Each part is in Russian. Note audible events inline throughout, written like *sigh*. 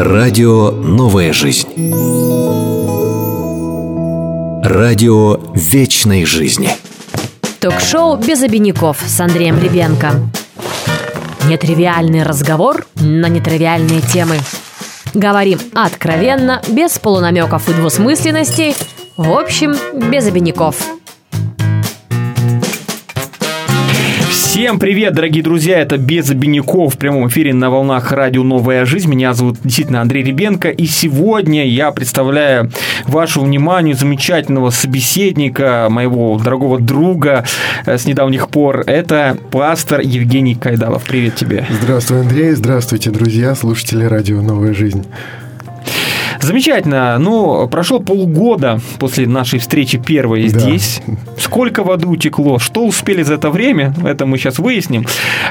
Радио «Новая жизнь». Радио вечной жизни. Ток-шоу «Без обиняков» с Андреем Ребенко. Нетривиальный разговор на нетривиальные темы. Говорим откровенно, без полунамеков и двусмысленностей. В общем, без обиняков. Всем привет, дорогие друзья! Это без обиняков в прямом эфире на волнах радио «Новая жизнь». Меня зовут действительно Андрей Ребенко. И сегодня я представляю вашему вниманию замечательного собеседника, моего дорогого друга э, с недавних пор. Это пастор Евгений Кайдалов. Привет тебе. Здравствуй, Андрей. Здравствуйте, друзья, слушатели радио «Новая жизнь». Замечательно. Ну, прошло полгода после нашей встречи первой да. здесь. Сколько воды утекло? Что успели за это время? Это мы сейчас выясним.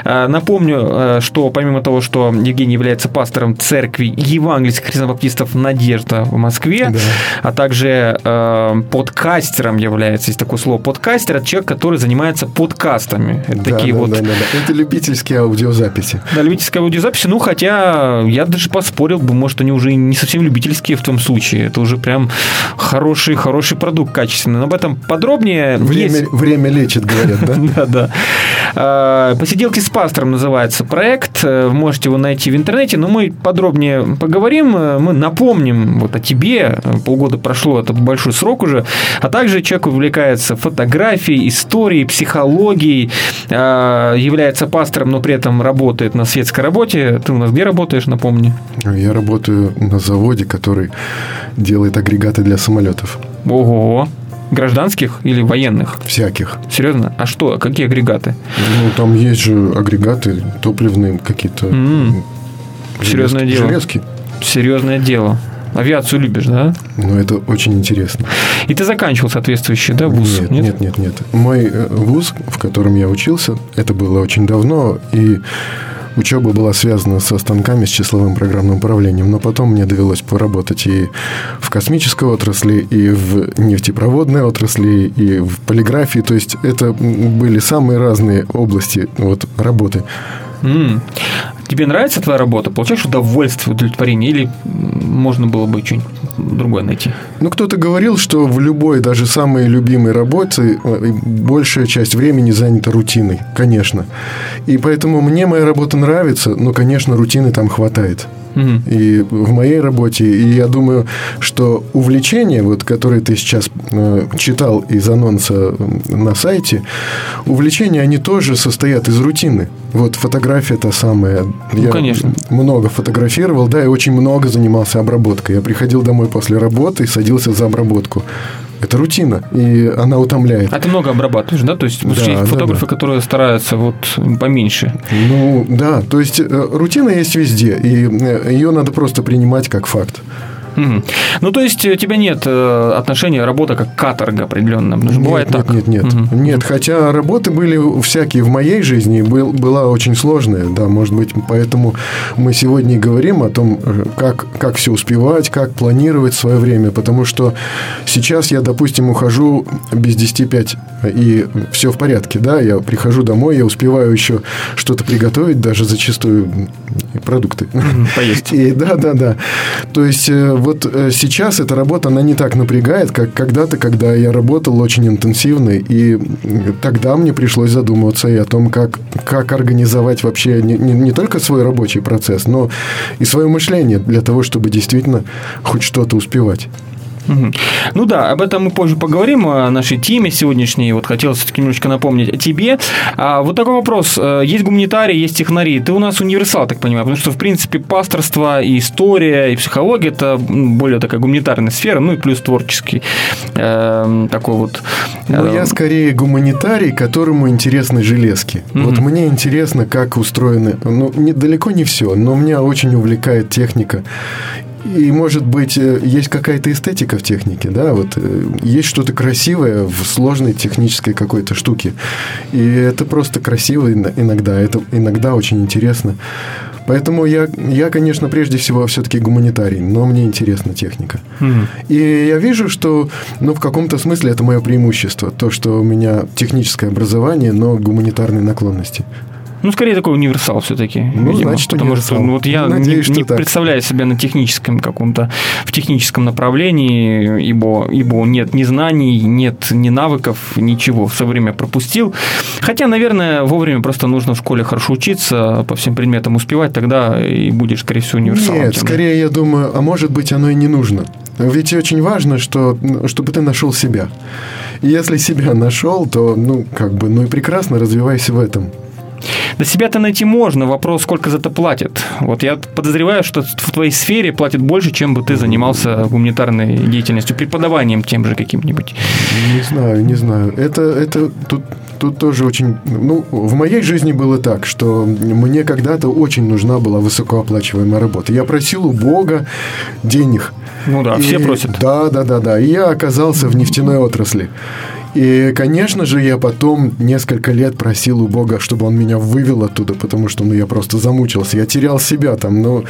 А, напомню, э, что помимо того, что Евгений является пастором церкви евангельских христиан-баптистов «Надежда» в Москве, да. а также э, подкастером является, есть такое слово подкастер, это человек, который занимается подкастами. Это да, такие да, вот... Да, да, да. Это любительские аудиозаписи. Да, любительские аудиозаписи. Ну, хотя я даже поспорил бы, может, они уже не совсем любительские близкие в том случае. Это уже прям хороший, хороший продукт качественный. Но об этом подробнее. Время, есть... время лечит, говорят, да? *laughs* Да, да. А, Посиделки с пастором называется проект. Можете его найти в интернете, но мы подробнее поговорим. Мы напомним вот о тебе. Полгода прошло, это большой срок уже. А также человек увлекается фотографией, историей, психологией, а, является пастором, но при этом работает на светской работе. Ты у нас где работаешь, напомни? Я работаю на заводе, который который делает агрегаты для самолетов. Ого! Гражданских или военных? Всяких. Серьезно? А что? Какие агрегаты? Ну, там есть же агрегаты топливные какие-то. Mm-hmm. Серьезное дело. Железки. Серьезное дело. Авиацию любишь, да? Ну, это очень интересно. И ты заканчивал соответствующий, да, вуз? Нет, нет, нет, нет. нет. Мой э, вуз, в котором я учился, это было очень давно, и учеба была связана со станками, с числовым программным управлением, но потом мне довелось поработать и в космической отрасли, и в нефтепроводной отрасли, и в полиграфии. То есть это были самые разные области вот, работы. Mm. Тебе нравится твоя работа? Получаешь удовольствие, удовлетворение? Или можно было бы что-нибудь другое найти? Ну, кто-то говорил, что в любой, даже самой любимой работе э, большая часть времени занята рутиной, конечно. И поэтому мне моя работа нравится, но, конечно, рутины там хватает и в моей работе. И я думаю, что увлечение, вот, которое ты сейчас э, читал из анонса на сайте, увлечения, они тоже состоят из рутины. Вот фотография та самая. Ну, я конечно. много фотографировал, да, и очень много занимался обработкой. Я приходил домой после работы и садился за обработку. Это рутина, и она утомляет. А ты много обрабатываешь, да? То есть, да, есть фотографы, да, да. которые стараются вот поменьше. Ну, да. То есть, э, рутина есть везде, и э, ее надо просто принимать как факт. Ну, то есть, у тебя нет э, отношения работа как каторга определенная? Потому что нет, бывает нет, так. Нет, нет, угу. нет. Хотя работы были всякие в моей жизни, был, была очень сложная, да, может быть, поэтому мы сегодня и говорим о том, э, как, как все успевать, как планировать свое время, потому что сейчас я, допустим, ухожу без 10 5, и все в порядке, да, я прихожу домой, я успеваю еще что-то приготовить, даже зачастую продукты. Поесть. *laughs* И да, да, да. То есть, э, вот э, сейчас эта работа, она не так напрягает, как когда-то, когда я работал очень интенсивно, и тогда мне пришлось задумываться и о том, как, как организовать вообще не, не, не только свой рабочий процесс, но и свое мышление для того, чтобы действительно хоть что-то успевать. Ну да, об этом мы позже поговорим, о нашей теме сегодняшней. Вот хотелось все-таки немножечко напомнить о тебе. А, вот такой вопрос. Э, есть гуманитарии, есть технари. Ты у нас универсал, так понимаю, потому что, в принципе, пасторство и история, и психология – это более такая гуманитарная сфера, ну и плюс творческий э, такой вот. Э, ну, я скорее гуманитарий, которому интересны железки. Mm-hmm. Вот мне интересно, как устроены, ну, не, далеко не все, но меня очень увлекает техника. И, может быть, э, есть какая-то эстетика в технике, да, вот э, есть что-то красивое в сложной технической какой-то штуке. И это просто красиво иногда, это иногда очень интересно. Поэтому я, я конечно, прежде всего все-таки гуманитарий, но мне интересна техника. Mm-hmm. И я вижу, что, ну, в каком-то смысле это мое преимущество, то, что у меня техническое образование, но гуманитарные наклонности. Ну, скорее такой универсал все-таки. Ну, видимо, значит, потому универсал. что ну, вот я Надеюсь, не, не представляю себя на техническом каком-то, в техническом направлении, ибо, ибо нет ни знаний, нет ни навыков, ничего. Все время пропустил. Хотя, наверное, вовремя просто нужно в школе хорошо учиться, по всем предметам успевать, тогда и будешь, скорее всего, универсалом. Нет, скорее я думаю, а может быть оно и не нужно. Ведь очень важно, что, чтобы ты нашел себя. И если себя нашел, то, ну, как бы, ну и прекрасно, развивайся в этом. Да себя-то найти можно, вопрос, сколько за это платят. Вот я подозреваю, что в твоей сфере платят больше, чем бы ты занимался гуманитарной деятельностью, преподаванием тем же каким-нибудь. Не знаю, не знаю. Это, это тут, тут тоже очень... Ну, в моей жизни было так, что мне когда-то очень нужна была высокооплачиваемая работа. Я просил у Бога денег. Ну да, и, все просят. Да, да, да, да. И я оказался в нефтяной отрасли. И, конечно же, я потом несколько лет просил у Бога, чтобы он меня вывел оттуда, потому что ну, я просто замучился. Я терял себя там, но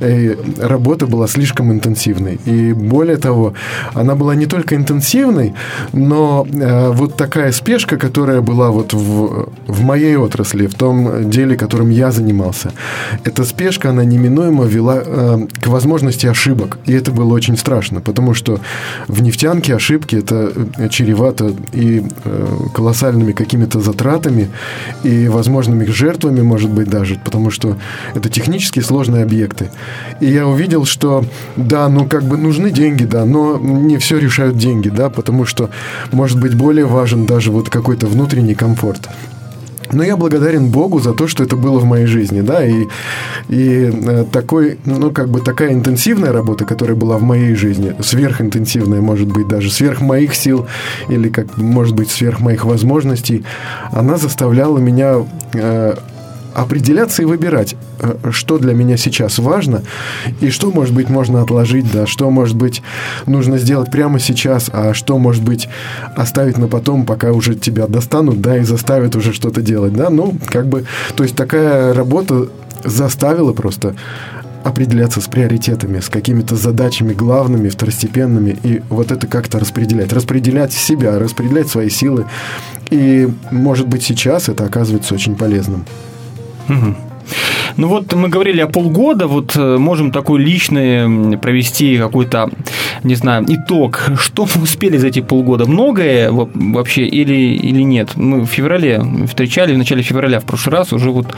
э, работа была слишком интенсивной. И более того, она была не только интенсивной, но э, вот такая спешка, которая была вот в, в моей отрасли, в том деле, которым я занимался, эта спешка, она неминуемо вела э, к возможности ошибок. И это было очень страшно, потому что в нефтянке ошибки это э, чревато и э, колоссальными какими-то затратами и возможными жертвами, может быть, даже, потому что это технически сложные объекты. И я увидел, что да, ну как бы нужны деньги, да, но не все решают деньги, да, потому что может быть более важен даже вот какой-то внутренний комфорт. Но я благодарен Богу за то, что это было в моей жизни, да, и, и э, такой, ну, как бы такая интенсивная работа, которая была в моей жизни, сверхинтенсивная, может быть, даже сверх моих сил, или, как, может быть, сверх моих возможностей, она заставляла меня э, определяться и выбирать, э, что для меня сейчас важно, и что, может быть, можно отложить, да, что, может быть, нужно сделать прямо сейчас, а что, может быть, оставить на потом, пока уже тебя достанут, да, и заставят уже что-то делать, да, ну, как бы, то есть такая работа заставила просто определяться с приоритетами, с какими-то задачами главными, второстепенными, и вот это как-то распределять. Распределять себя, распределять свои силы. И, может быть, сейчас это оказывается очень полезным. Угу. Ну вот мы говорили о полгода, вот э, можем такой личный провести какой-то, не знаю, итог. Что мы успели за эти полгода? Многое вообще или, или нет? Мы в феврале встречали, в начале февраля в прошлый раз, уже вот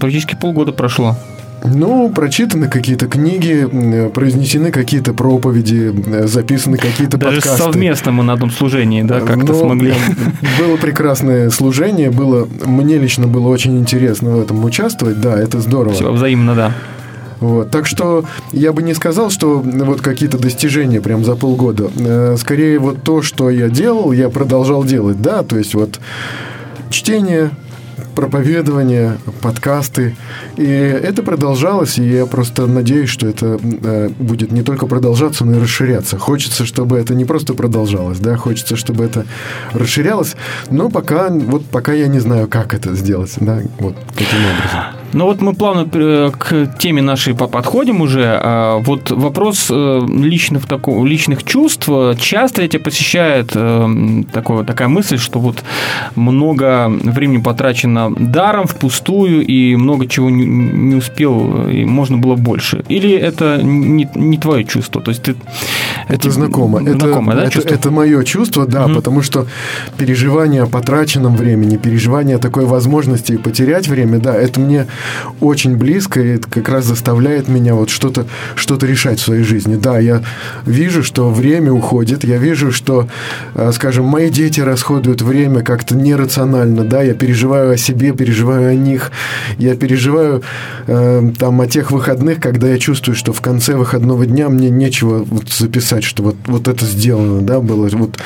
практически полгода прошло. Ну, прочитаны какие-то книги, произнесены какие-то проповеди, записаны какие-то Даже подкасты. совместно мы на одном служении, да, как-то Но смогли. *laughs* Было прекрасное служение, было, мне лично было очень интересно в этом участвовать, да, это здорово. Все взаимно, да. Вот. Так что я бы не сказал, что вот какие-то достижения прям за полгода. Э, скорее вот то, что я делал, я продолжал делать, да, то есть вот чтение, проповедования, подкасты. И это продолжалось, и я просто надеюсь, что это э, будет не только продолжаться, но и расширяться. Хочется, чтобы это не просто продолжалось, да, хочется, чтобы это расширялось, но пока, вот пока я не знаю, как это сделать, да, вот каким образом. Ну вот мы плавно э, к теме нашей подходим уже. А вот вопрос э, личных, такого, личных чувств. Часто эти посещает э, такое, такая мысль, что вот много времени потрачено даром, впустую, и много чего не, не успел, и можно было больше. Или это не, не твое чувство? То есть ты... Это эти, знакомо. Знакомо, это, да, это, это мое чувство, да, угу. потому что переживание о потраченном времени, переживание такой возможности потерять время, да, это мне очень близко, и это как раз заставляет меня вот что-то что решать в своей жизни. Да, я вижу, что время уходит, я вижу, что, э, скажем, мои дети расходуют время как-то нерационально, да, я переживаю о себе, переживаю о них, я переживаю э, там о тех выходных, когда я чувствую, что в конце выходного дня мне нечего вот записать, что вот, вот это сделано, да, было, вот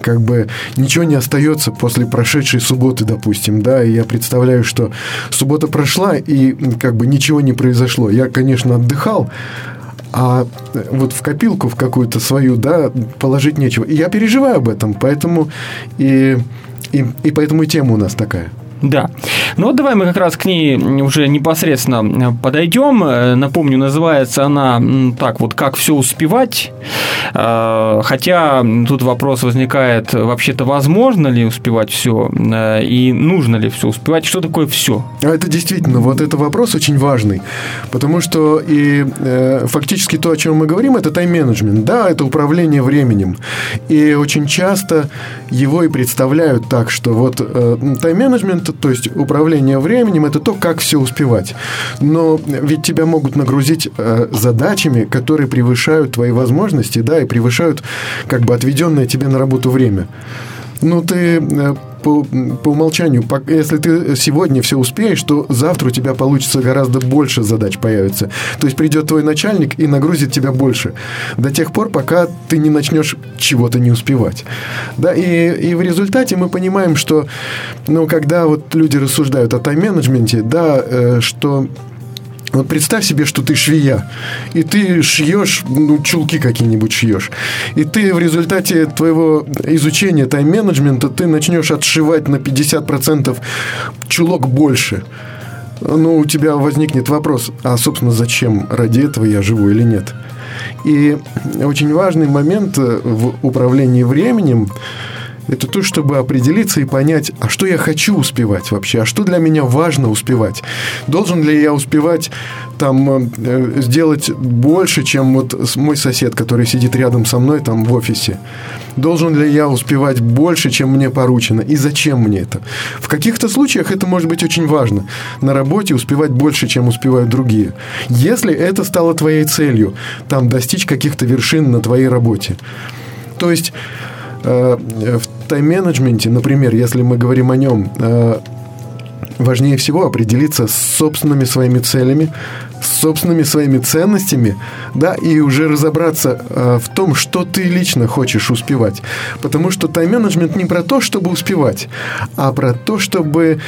как бы ничего не остается после прошедшей субботы, допустим, да, и я представляю, что суббота прошла, и как бы ничего не произошло. Я, конечно, отдыхал, а вот в копилку в какую-то свою, да, положить нечего. И я переживаю об этом, поэтому и, и, и поэтому и тема у нас такая. Да. Ну вот давай мы как раз к ней уже непосредственно подойдем. Напомню, называется она так вот «Как все успевать». А, хотя тут вопрос возникает, вообще-то возможно ли успевать все и нужно ли все успевать? Что такое все? А это действительно, вот это вопрос очень важный, потому что и э, фактически то, о чем мы говорим, это тайм-менеджмент, да, это управление временем. И очень часто его и представляют так, что вот э, тайм-менеджмент, то есть управление временем, это то, как все успевать. Но ведь тебя могут нагрузить э, задачами, которые превышают твои возможности, да, и превышают как бы отведенное тебе на работу время. Ну, ты э, по, по умолчанию, если ты сегодня все успеешь, то завтра у тебя получится гораздо больше задач появится. То есть придет твой начальник и нагрузит тебя больше. До тех пор, пока ты не начнешь чего-то не успевать. Да, и, и в результате мы понимаем, что, ну, когда вот люди рассуждают о тайм-менеджменте, да, э, что вот представь себе, что ты швея, и ты шьешь, ну, чулки какие-нибудь шьешь. И ты в результате твоего изучения тайм-менеджмента ты начнешь отшивать на 50% чулок больше. Ну, у тебя возникнет вопрос, а, собственно, зачем? Ради этого я живу или нет? И очень важный момент в управлении временем это то, чтобы определиться и понять, а что я хочу успевать вообще, а что для меня важно успевать. Должен ли я успевать там э, сделать больше, чем вот мой сосед, который сидит рядом со мной там в офисе? Должен ли я успевать больше, чем мне поручено? И зачем мне это? В каких-то случаях это может быть очень важно. На работе успевать больше, чем успевают другие. Если это стало твоей целью, там достичь каких-то вершин на твоей работе. То есть э, в тайм-менеджменте, например, если мы говорим о нем, э, важнее всего определиться с собственными своими целями, с собственными своими ценностями, да, и уже разобраться э, в том, что ты лично хочешь успевать. Потому что тайм-менеджмент не про то, чтобы успевать, а про то, чтобы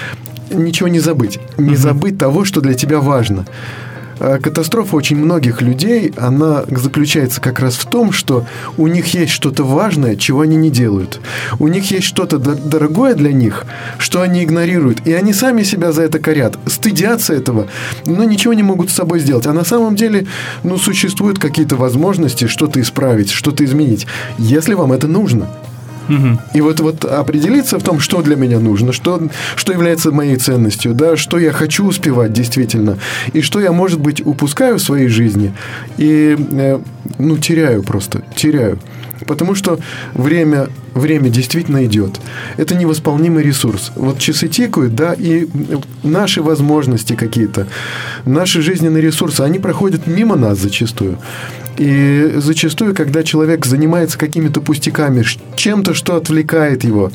ничего не забыть. Не забыть того, что для тебя важно. А катастрофа очень многих людей, она заключается как раз в том, что у них есть что-то важное, чего они не делают. У них есть что-то дорогое для них, что они игнорируют. И они сами себя за это корят, стыдятся этого, но ничего не могут с собой сделать. А на самом деле, ну, существуют какие-то возможности что-то исправить, что-то изменить, если вам это нужно. И вот, вот определиться в том, что для меня нужно, что, что является моей ценностью, да, что я хочу успевать действительно, и что я, может быть, упускаю в своей жизни и, э, ну, теряю просто, теряю. Потому что время, время действительно идет. Это невосполнимый ресурс. Вот часы тикают, да, и наши возможности какие-то, наши жизненные ресурсы, они проходят мимо нас зачастую. И зачастую, когда человек занимается какими-то пустяками, чем-то, что отвлекает его,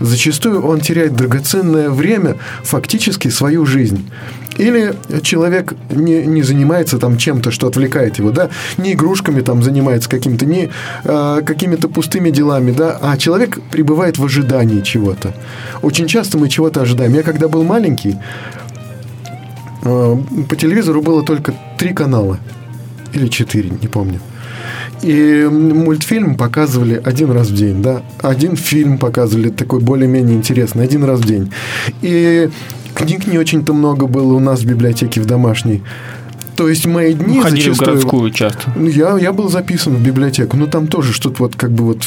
зачастую он теряет драгоценное время, фактически свою жизнь. Или человек не, не занимается там чем-то, что отвлекает его, да, не игрушками там занимается каким-то, не э, какими-то пустыми делами, да, а человек пребывает в ожидании чего-то. Очень часто мы чего-то ожидаем. Я когда был маленький, э, по телевизору было только три канала или четыре, не помню. И мультфильм показывали один раз в день, да. Один фильм показывали такой более-менее интересный, один раз в день. И книг не очень-то много было у нас в библиотеке в домашней. То есть мои дни Ходили зачастую... в городскую часто. Ну, я, я был записан в библиотеку. Но там тоже что-то вот как бы вот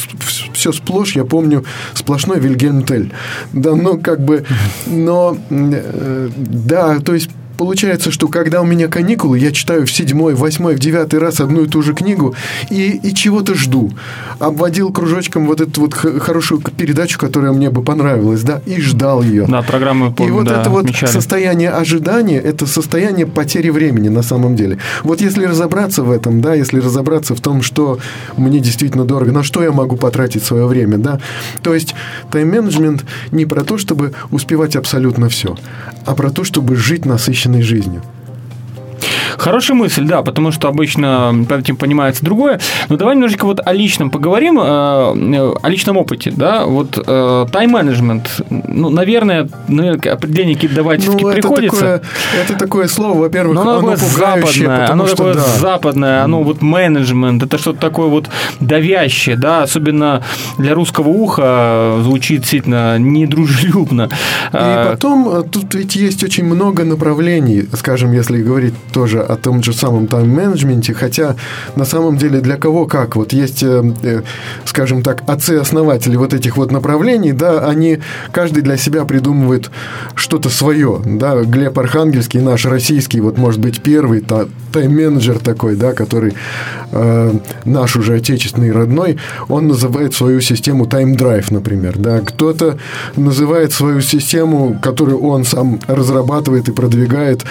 все сплошь, я помню, сплошной Вильгельм Тель. Да, ну как бы... Но э, да, то есть Получается, что когда у меня каникулы, я читаю в седьмой, восьмой, в девятый раз одну и ту же книгу и, и чего-то жду. Обводил кружочком вот эту вот хорошую передачу, которая мне бы понравилась, да, и ждал ее. Да, программы помню, И вот да, это вот отмечали. состояние ожидания, это состояние потери времени на самом деле. Вот если разобраться в этом, да, если разобраться в том, что мне действительно дорого, на что я могу потратить свое время, да, то есть тайм-менеджмент не про то, чтобы успевать абсолютно все, а про то, чтобы жить насыщенно насыщенной жизнью. Хорошая мысль, да, потому что обычно под этим понимается другое. Но давай немножечко вот о личном поговорим, э, о личном опыте, да, вот э, тайм-менеджмент, ну, наверное, наверное определение какие-то давать ну, это приходится. Такое, это такое слово, во-первых, Но оно, оно западное, оно что, такое да. западное, оно вот менеджмент, это что-то такое вот давящее, да, особенно для русского уха звучит действительно недружелюбно. И а, потом э, тут ведь есть очень много направлений, скажем, если говорить тоже о том же самом тайм-менеджменте, хотя на самом деле для кого как. Вот есть, э, э, скажем так, отцы-основатели вот этих вот направлений, да, они каждый для себя придумывает что-то свое, да, Глеб Архангельский, наш российский, вот может быть первый тайм-менеджер такой, да, который э, наш уже отечественный родной, он называет свою систему Drive, например, да, кто-то называет свою систему, которую он сам разрабатывает и продвигает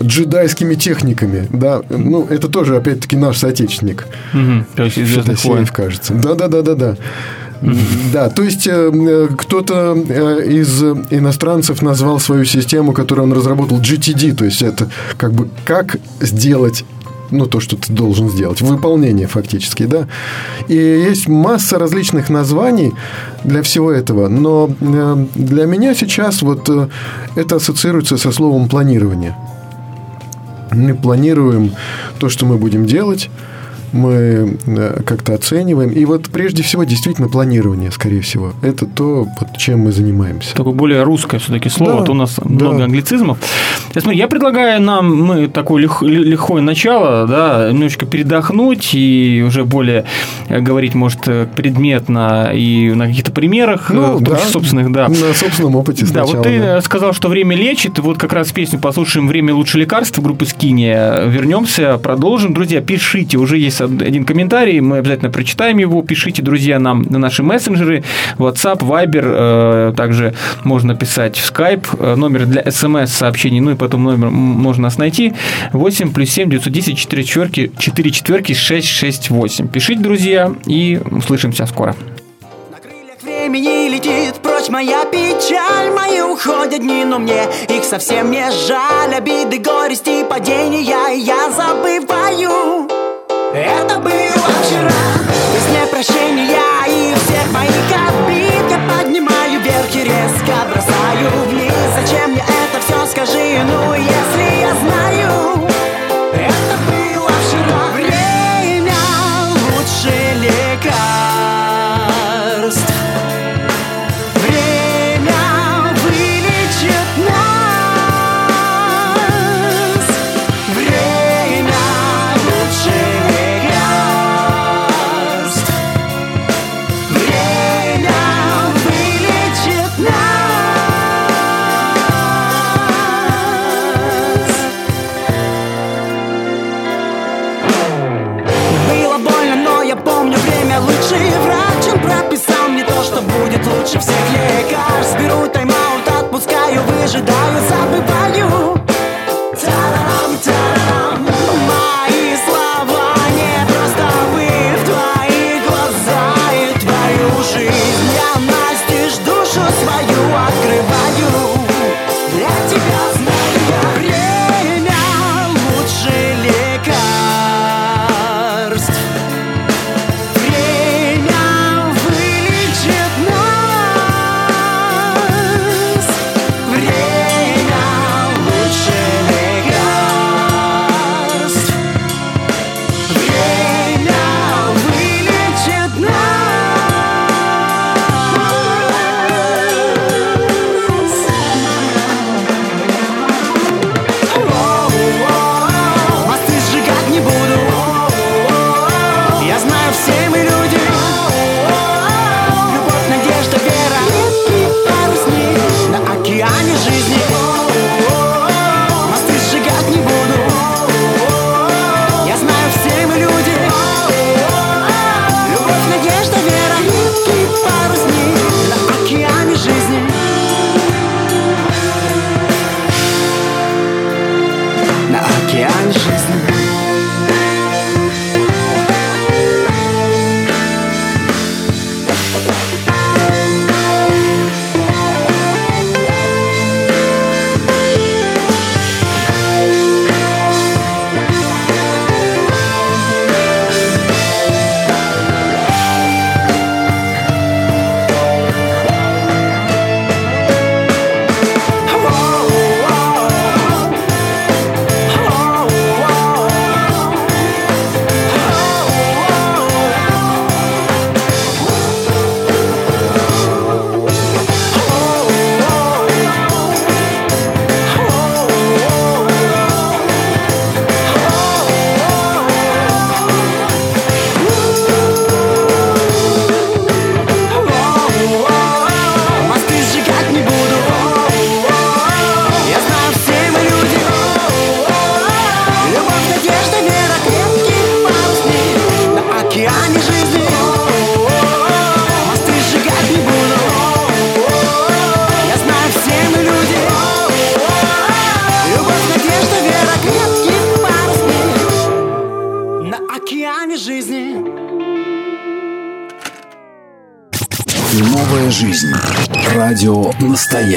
джедайскими техниками, да, ну, это тоже, опять-таки, наш соотечественник. Угу, то есть известных войн. кажется. Да-да-да-да-да. Да, то есть э, кто-то э, из иностранцев назвал свою систему, которую он разработал GTD, то есть это как бы как сделать ну, то, что ты должен сделать, выполнение фактически, да. И есть масса различных названий для всего этого, но э, для меня сейчас вот это ассоциируется со словом планирование. Мы планируем то, что мы будем делать, мы э, как-то оцениваем. И вот прежде всего действительно планирование, скорее всего. Это то, вот, чем мы занимаемся. Такое более русское все-таки слово. Да, вот у нас да. много англицизмов. Я, смотри, я предлагаю нам мы такое лих, лихое начало, да, немножечко передохнуть и уже более э, говорить, может, э, предметно и на каких-то примерах ну, да, собственных, да. На собственном опыте сначала. Да, вот ты да. сказал, что время лечит. Вот как раз песню послушаем «Время лучше лекарства» группы Скини. Вернемся, продолжим. Друзья, пишите, уже есть один комментарий, мы обязательно прочитаем его. Пишите, друзья, нам на наши мессенджеры, WhatsApp, Viber, э, также можно писать в Skype, э, номер для смс-сообщений, ну и потом номер можно нас найти. 8 плюс 7 910 4 четверки, 4 четверки 668. Пишите, друзья, и услышимся скоро. Времени летит прочь моя печаль. Мои уходят дни, но мне их совсем не жаль. Обиды, горести, падения я забываю это было вчера. Мне прощения и всех моих обид. Я поднимаю вверх и резко бросаю вниз. Зачем я это все, скажи, ну если я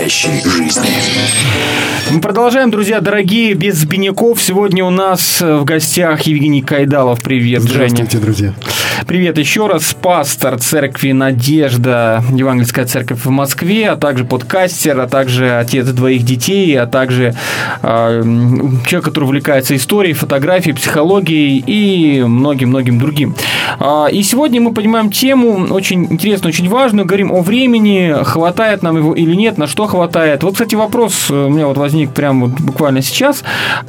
настоящей жизни. Мы продолжаем, друзья, дорогие, без бедняков. Сегодня у нас в гостях Евгений Кайдалов. Привет, Здравствуйте, Женя. друзья. Привет еще раз. Пастор церкви «Надежда», Евангельская церковь в Москве, а также подкастер, а также отец двоих детей, а также э, человек, который увлекается историей, фотографией, психологией и многим-многим другим. А, и сегодня мы поднимаем тему очень интересную, очень важную. Говорим о времени, хватает нам его или нет, на что хватает. Вот, кстати, вопрос у меня вот возник прямо вот буквально сейчас.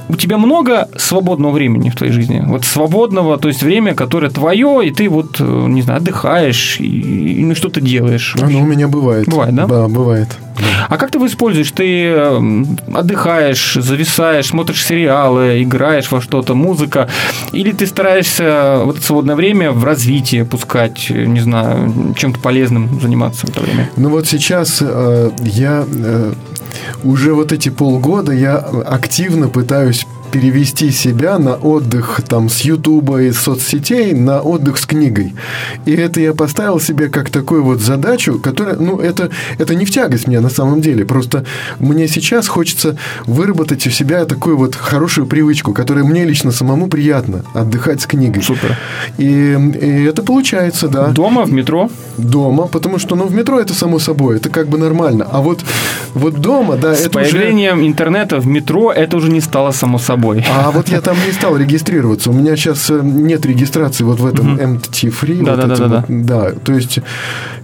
У тебя много свободного времени в твоей жизни? Вот свободного, то есть время, которое твое, и ты вот, не знаю, отдыхаешь и, и ну, что-то делаешь. Ну, у меня бывает. Бывает, да? Да, бывает. А как ты его используешь? Ты эм, отдыхаешь, зависаешь, смотришь сериалы, играешь во что-то, музыка, или ты стараешься вот это свободное время в развитие пускать, не знаю, чем-то полезным заниматься в это время? Ну вот сейчас э, я э, уже вот эти полгода я активно пытаюсь перевести себя на отдых там с Ютуба и соцсетей на отдых с книгой. И это я поставил себе как такую вот задачу, которая, ну, это, это не в тягость мне на самом деле. Просто мне сейчас хочется выработать у себя такую вот хорошую привычку, которая мне лично самому приятно отдыхать с книгой. Супер. И, и это получается, да. Дома, в метро? Дома, потому что, ну, в метро это само собой, это как бы нормально. А вот, вот дома, да, С это появлением уже... интернета в метро это уже не стало само собой. А вот я там не стал регистрироваться. У меня сейчас нет регистрации вот в этом MT Free. Да, да, да, да. То есть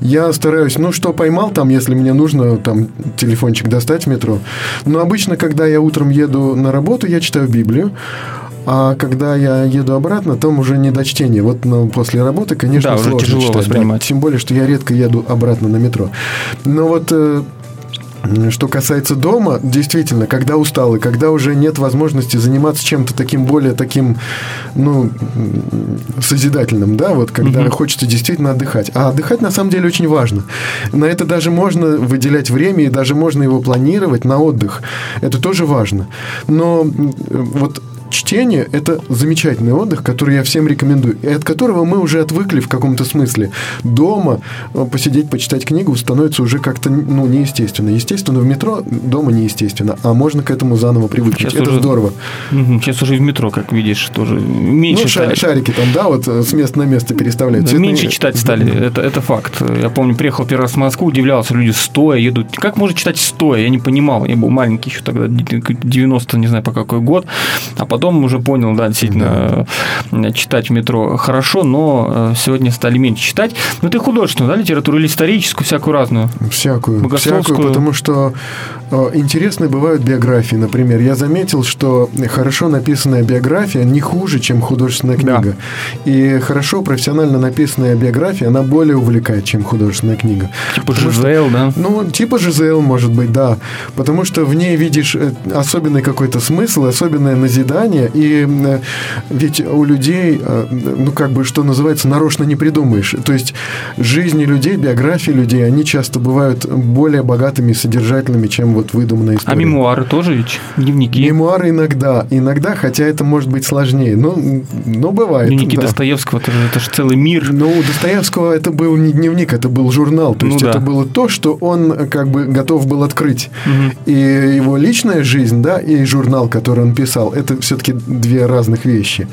я стараюсь, ну что поймал там, если мне нужно там телефончик достать в метро. Но обычно, когда я утром еду на работу, я читаю Библию. А когда я еду обратно, там уже не до чтения. Вот ну, после работы, конечно, Да, уже сложно тяжело читать. да. Тем более, что я редко еду обратно на метро. Но вот э, что касается дома, действительно, когда устал и когда уже нет возможности заниматься чем-то таким более таким, ну, созидательным, да, вот когда хочется действительно отдыхать. А отдыхать на самом деле очень важно. На это даже можно выделять время и даже можно его планировать на отдых. Это тоже важно. Но вот чтение – это замечательный отдых, который я всем рекомендую, и от которого мы уже отвыкли в каком-то смысле. Дома э, посидеть, почитать книгу становится уже как-то ну, неестественно. Естественно, в метро дома неестественно, а можно к этому заново привыкнуть. Сейчас это уже- здорово. Сейчас уже и в метро, как видишь, тоже меньше ну, ша- стали. шарики там, да, вот э, с места на место переставляются. Да, меньше читать стали, это, это факт. Я помню, приехал первый раз в Москву, удивлялся, люди стоя едут. Как можно читать стоя? Я не понимал. Я был маленький еще тогда, 90, не знаю по какой год. А потом уже понял, да, действительно, э, читать в метро хорошо, но э, сегодня стали меньше читать. Но ты художественную, да, литературу или историческую, всякую разную? Всякую, всякую, потому что э, интересные бывают биографии. Например, я заметил, что хорошо написанная биография не хуже, чем художественная Да. книга. И хорошо профессионально написанная биография, она более увлекает, чем художественная книга. Типа Потому что- Жизел, да? Ну, типа Жизел, может быть, да. Потому что в ней видишь особенный какой-то смысл, особенное назидание. И э, ведь у людей, э, ну, как бы, что называется, нарочно не придумаешь. То есть жизни людей, биографии людей, они часто бывают более богатыми и содержательными, чем вот выдуманная А история. мемуары тоже ведь? Дневники? Мемуары иногда, иногда, хотя это может быть сложнее, но, но бывает. Дневники да. Достоевского, это же, это же целый мир. Ну, у Достоевского это был не дневник, это был журнал. То Ну есть да. это было то, что он э, как бы готов был открыть. И его личная жизнь, да, и журнал, который он писал, это все-таки две разных вещи.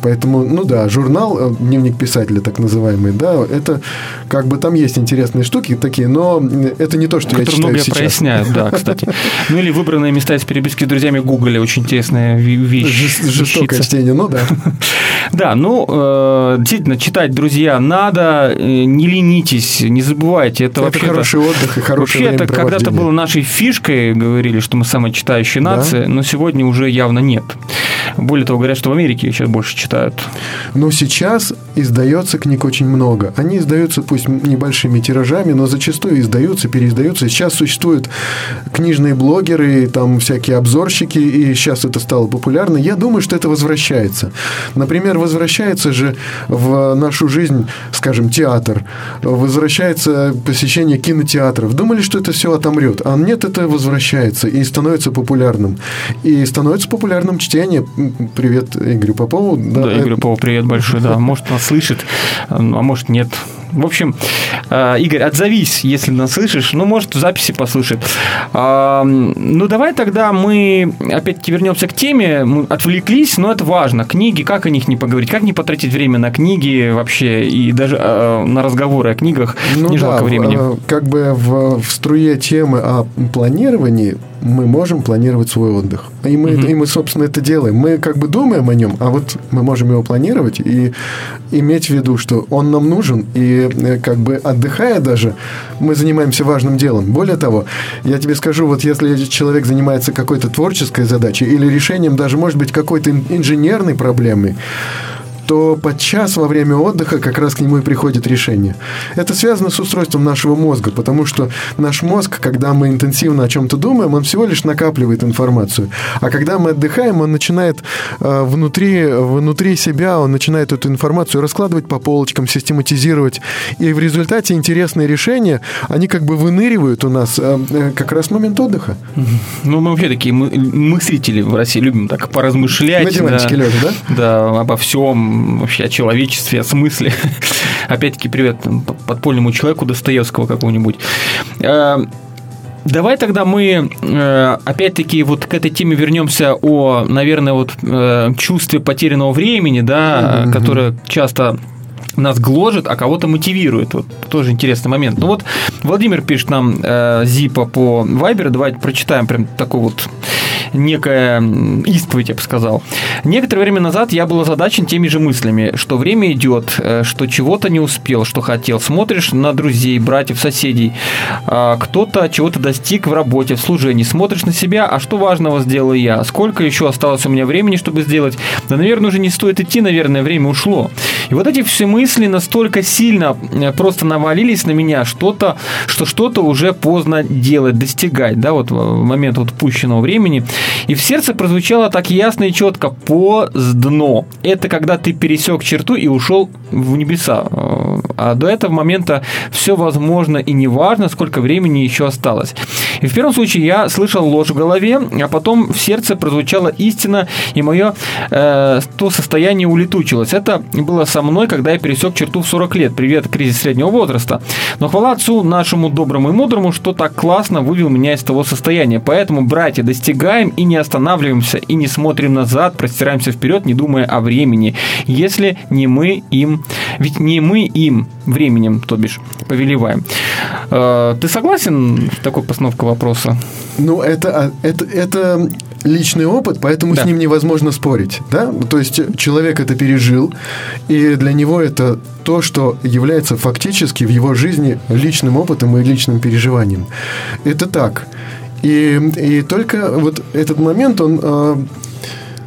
Поэтому, ну да, журнал, э, дневник писателя так называемый, да, это как бы там есть интересные штуки такие, но э, это не то, что я Которые читаю многое сейчас. проясняют, да, *laughs* кстати. Ну или выбранные места из переписки с друзьями Гугля, очень интересная вещь. Жес- Жестокое чтение, ну да. *laughs* Да, ну, э, действительно, читать, друзья, надо, не ленитесь, не забывайте. Это, Это вообще хороший отдых и хорошее Вообще, это когда-то было нашей фишкой, говорили, что мы самая читающая нация, но сегодня уже явно нет. Более того, говорят, что в Америке сейчас больше читают. Но сейчас издается книг очень много. Они издаются пусть небольшими тиражами, но зачастую издаются, переиздаются. Сейчас существуют книжные блогеры, там всякие обзорщики, и сейчас это стало популярно. Я думаю, что это возвращается. Например, возвращается же в нашу жизнь, скажем, театр. Возвращается посещение кинотеатров. Думали, что это все отомрет. А нет, это возвращается и становится популярным. И становится популярным чтение. Привет Игорю Попову. Да, э, Игорь Попов, привет большой, да. Может, нас слышит, а может, нет. В общем, э, Игорь, отзовись, если нас слышишь. Ну, может, в записи послушает. А, ну, давай тогда мы опять-таки вернемся к теме. Мы отвлеклись, но это важно. Книги, как о них не поговорить? Как не потратить время на книги вообще и даже э, на разговоры о книгах? Ну, не жалко да, времени. э, Как бы в, в струе темы о планировании мы можем планировать свой отдых. И мы, и мы, собственно, это делаем. Мы как бы думаем о нем, а вот мы можем его планировать и иметь в виду, что он нам нужен. И э, как бы отдыхая даже, мы занимаемся важным делом. Более того, я тебе скажу, вот если человек занимается какой-то творческой задачей или решением даже, может быть, какой-то ин- инженерной проблемы, то подчас во время отдыха как раз к нему и приходит решение. Это связано с устройством нашего мозга, потому что наш мозг, когда мы интенсивно о чем-то думаем, он всего лишь накапливает информацию. А когда мы отдыхаем, он начинает э, внутри, внутри себя, он начинает эту информацию раскладывать по полочкам, систематизировать. И в результате интересные решения, они как бы выныривают у нас э, э, как раз момент отдыха. Ну, мы вообще такие мы- мыслители в России любим так поразмышлять. На диванчике да. лежа, да? Да, обо всем, вообще о человечестве, о смысле. *laughs* Опять-таки, привет там, подпольному человеку Достоевского какого-нибудь. Э, Давай тогда мы э, опять-таки вот к этой теме вернемся о, наверное, вот э, чувстве потерянного времени, да, Мгм. которое часто нас гложет, а кого-то мотивирует. Вот тоже интересный момент. Ну вот Владимир пишет нам э, Зипа по Вайберу. Давайте прочитаем прям такой вот некая исповедь, я бы сказал. Некоторое время назад я был озадачен теми же мыслями, что время идет, э, что чего-то не успел, что хотел. Смотришь на друзей, братьев, соседей. А, Кто-то чего-то достиг в работе, в служении. Смотришь на себя, а что важного сделал я? Сколько еще осталось у меня времени, чтобы сделать? Да, наверное, уже не стоит идти, наверное, время ушло. И вот эти все мысли настолько сильно э, просто навалились на меня, что-то, что что-то уже поздно делать, достигать, да, вот в момент вот упущенного времени. И в сердце прозвучало так ясно и четко поздно. Это когда ты пересек черту и ушел в небеса. Э, А до этого момента все возможно и не важно, сколько времени еще осталось. И в первом случае я слышал ложь в голове, а потом в сердце прозвучала истина, и мое э, то состояние улетучилось. Это было со мной, когда я пересек черту в 40 лет. Привет, кризис среднего возраста. Но хвала отцу нашему доброму и мудрому, что так классно вывел меня из того состояния. Поэтому, братья, достигаем и не останавливаемся, и не смотрим назад, простираемся вперед, не думая о времени. Если не мы им, ведь не мы им временем, то бишь, повелеваем. Э, Ты согласен с такой постановкой вопроса? Ну, это, а, это, это личный опыт, поэтому Да. с ним невозможно спорить. Да? То есть человек это пережил, и для него это то, что является фактически в его жизни личным опытом и личным переживанием. Это так. И, и только вот этот момент, он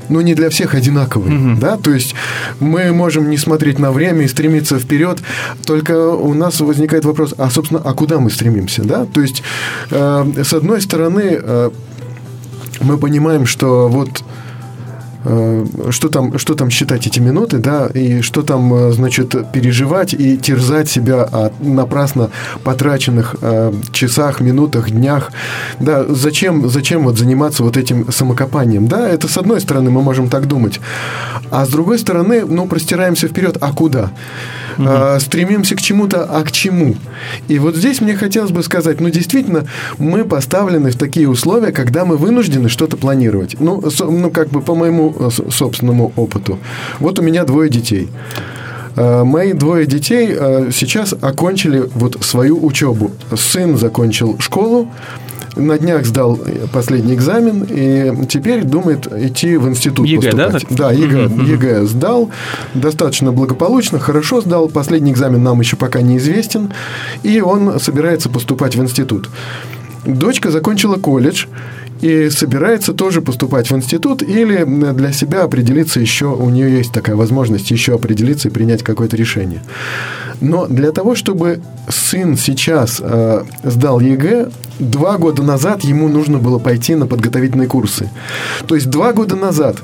ну, не для всех одинаковый, да, то есть мы можем не смотреть на время и стремиться вперед, только у нас возникает вопрос, а, собственно, а куда мы стремимся, да, то есть, э, с одной стороны, э, мы понимаем, что вот что там, что там считать эти минуты, да, и что там, э, значит, переживать и терзать себя о напрасно потраченных э, часах, минутах, днях, да, зачем, зачем вот заниматься вот этим самокопанием, да, это с одной стороны мы можем так думать, а с другой стороны, ну, простираемся вперед, а куда? А, стремимся к чему-то, а к чему? И вот здесь мне хотелось бы сказать, ну, действительно, мы поставлены в такие условия, когда мы вынуждены что-то планировать. Ну, ну как бы по моему э, с- собственному опыту. Вот у меня двое детей. Э, Мои двое детей э, сейчас окончили вот свою учебу. Сын закончил школу, на днях сдал последний экзамен и теперь думает идти в институт ЕГЭ, да, поступать. так? Да, ЕГЭ, ЕГЭ сдал, достаточно благополучно, хорошо сдал. Последний экзамен нам еще пока неизвестен, и он собирается поступать в институт. Дочка закончила колледж и собирается тоже поступать в институт или для себя определиться еще, у нее есть такая возможность еще определиться и принять какое-то решение. Но для того, чтобы сын сейчас э, сдал ЕГЭ, два года назад ему нужно было пойти на подготовительные курсы. То есть два года назад,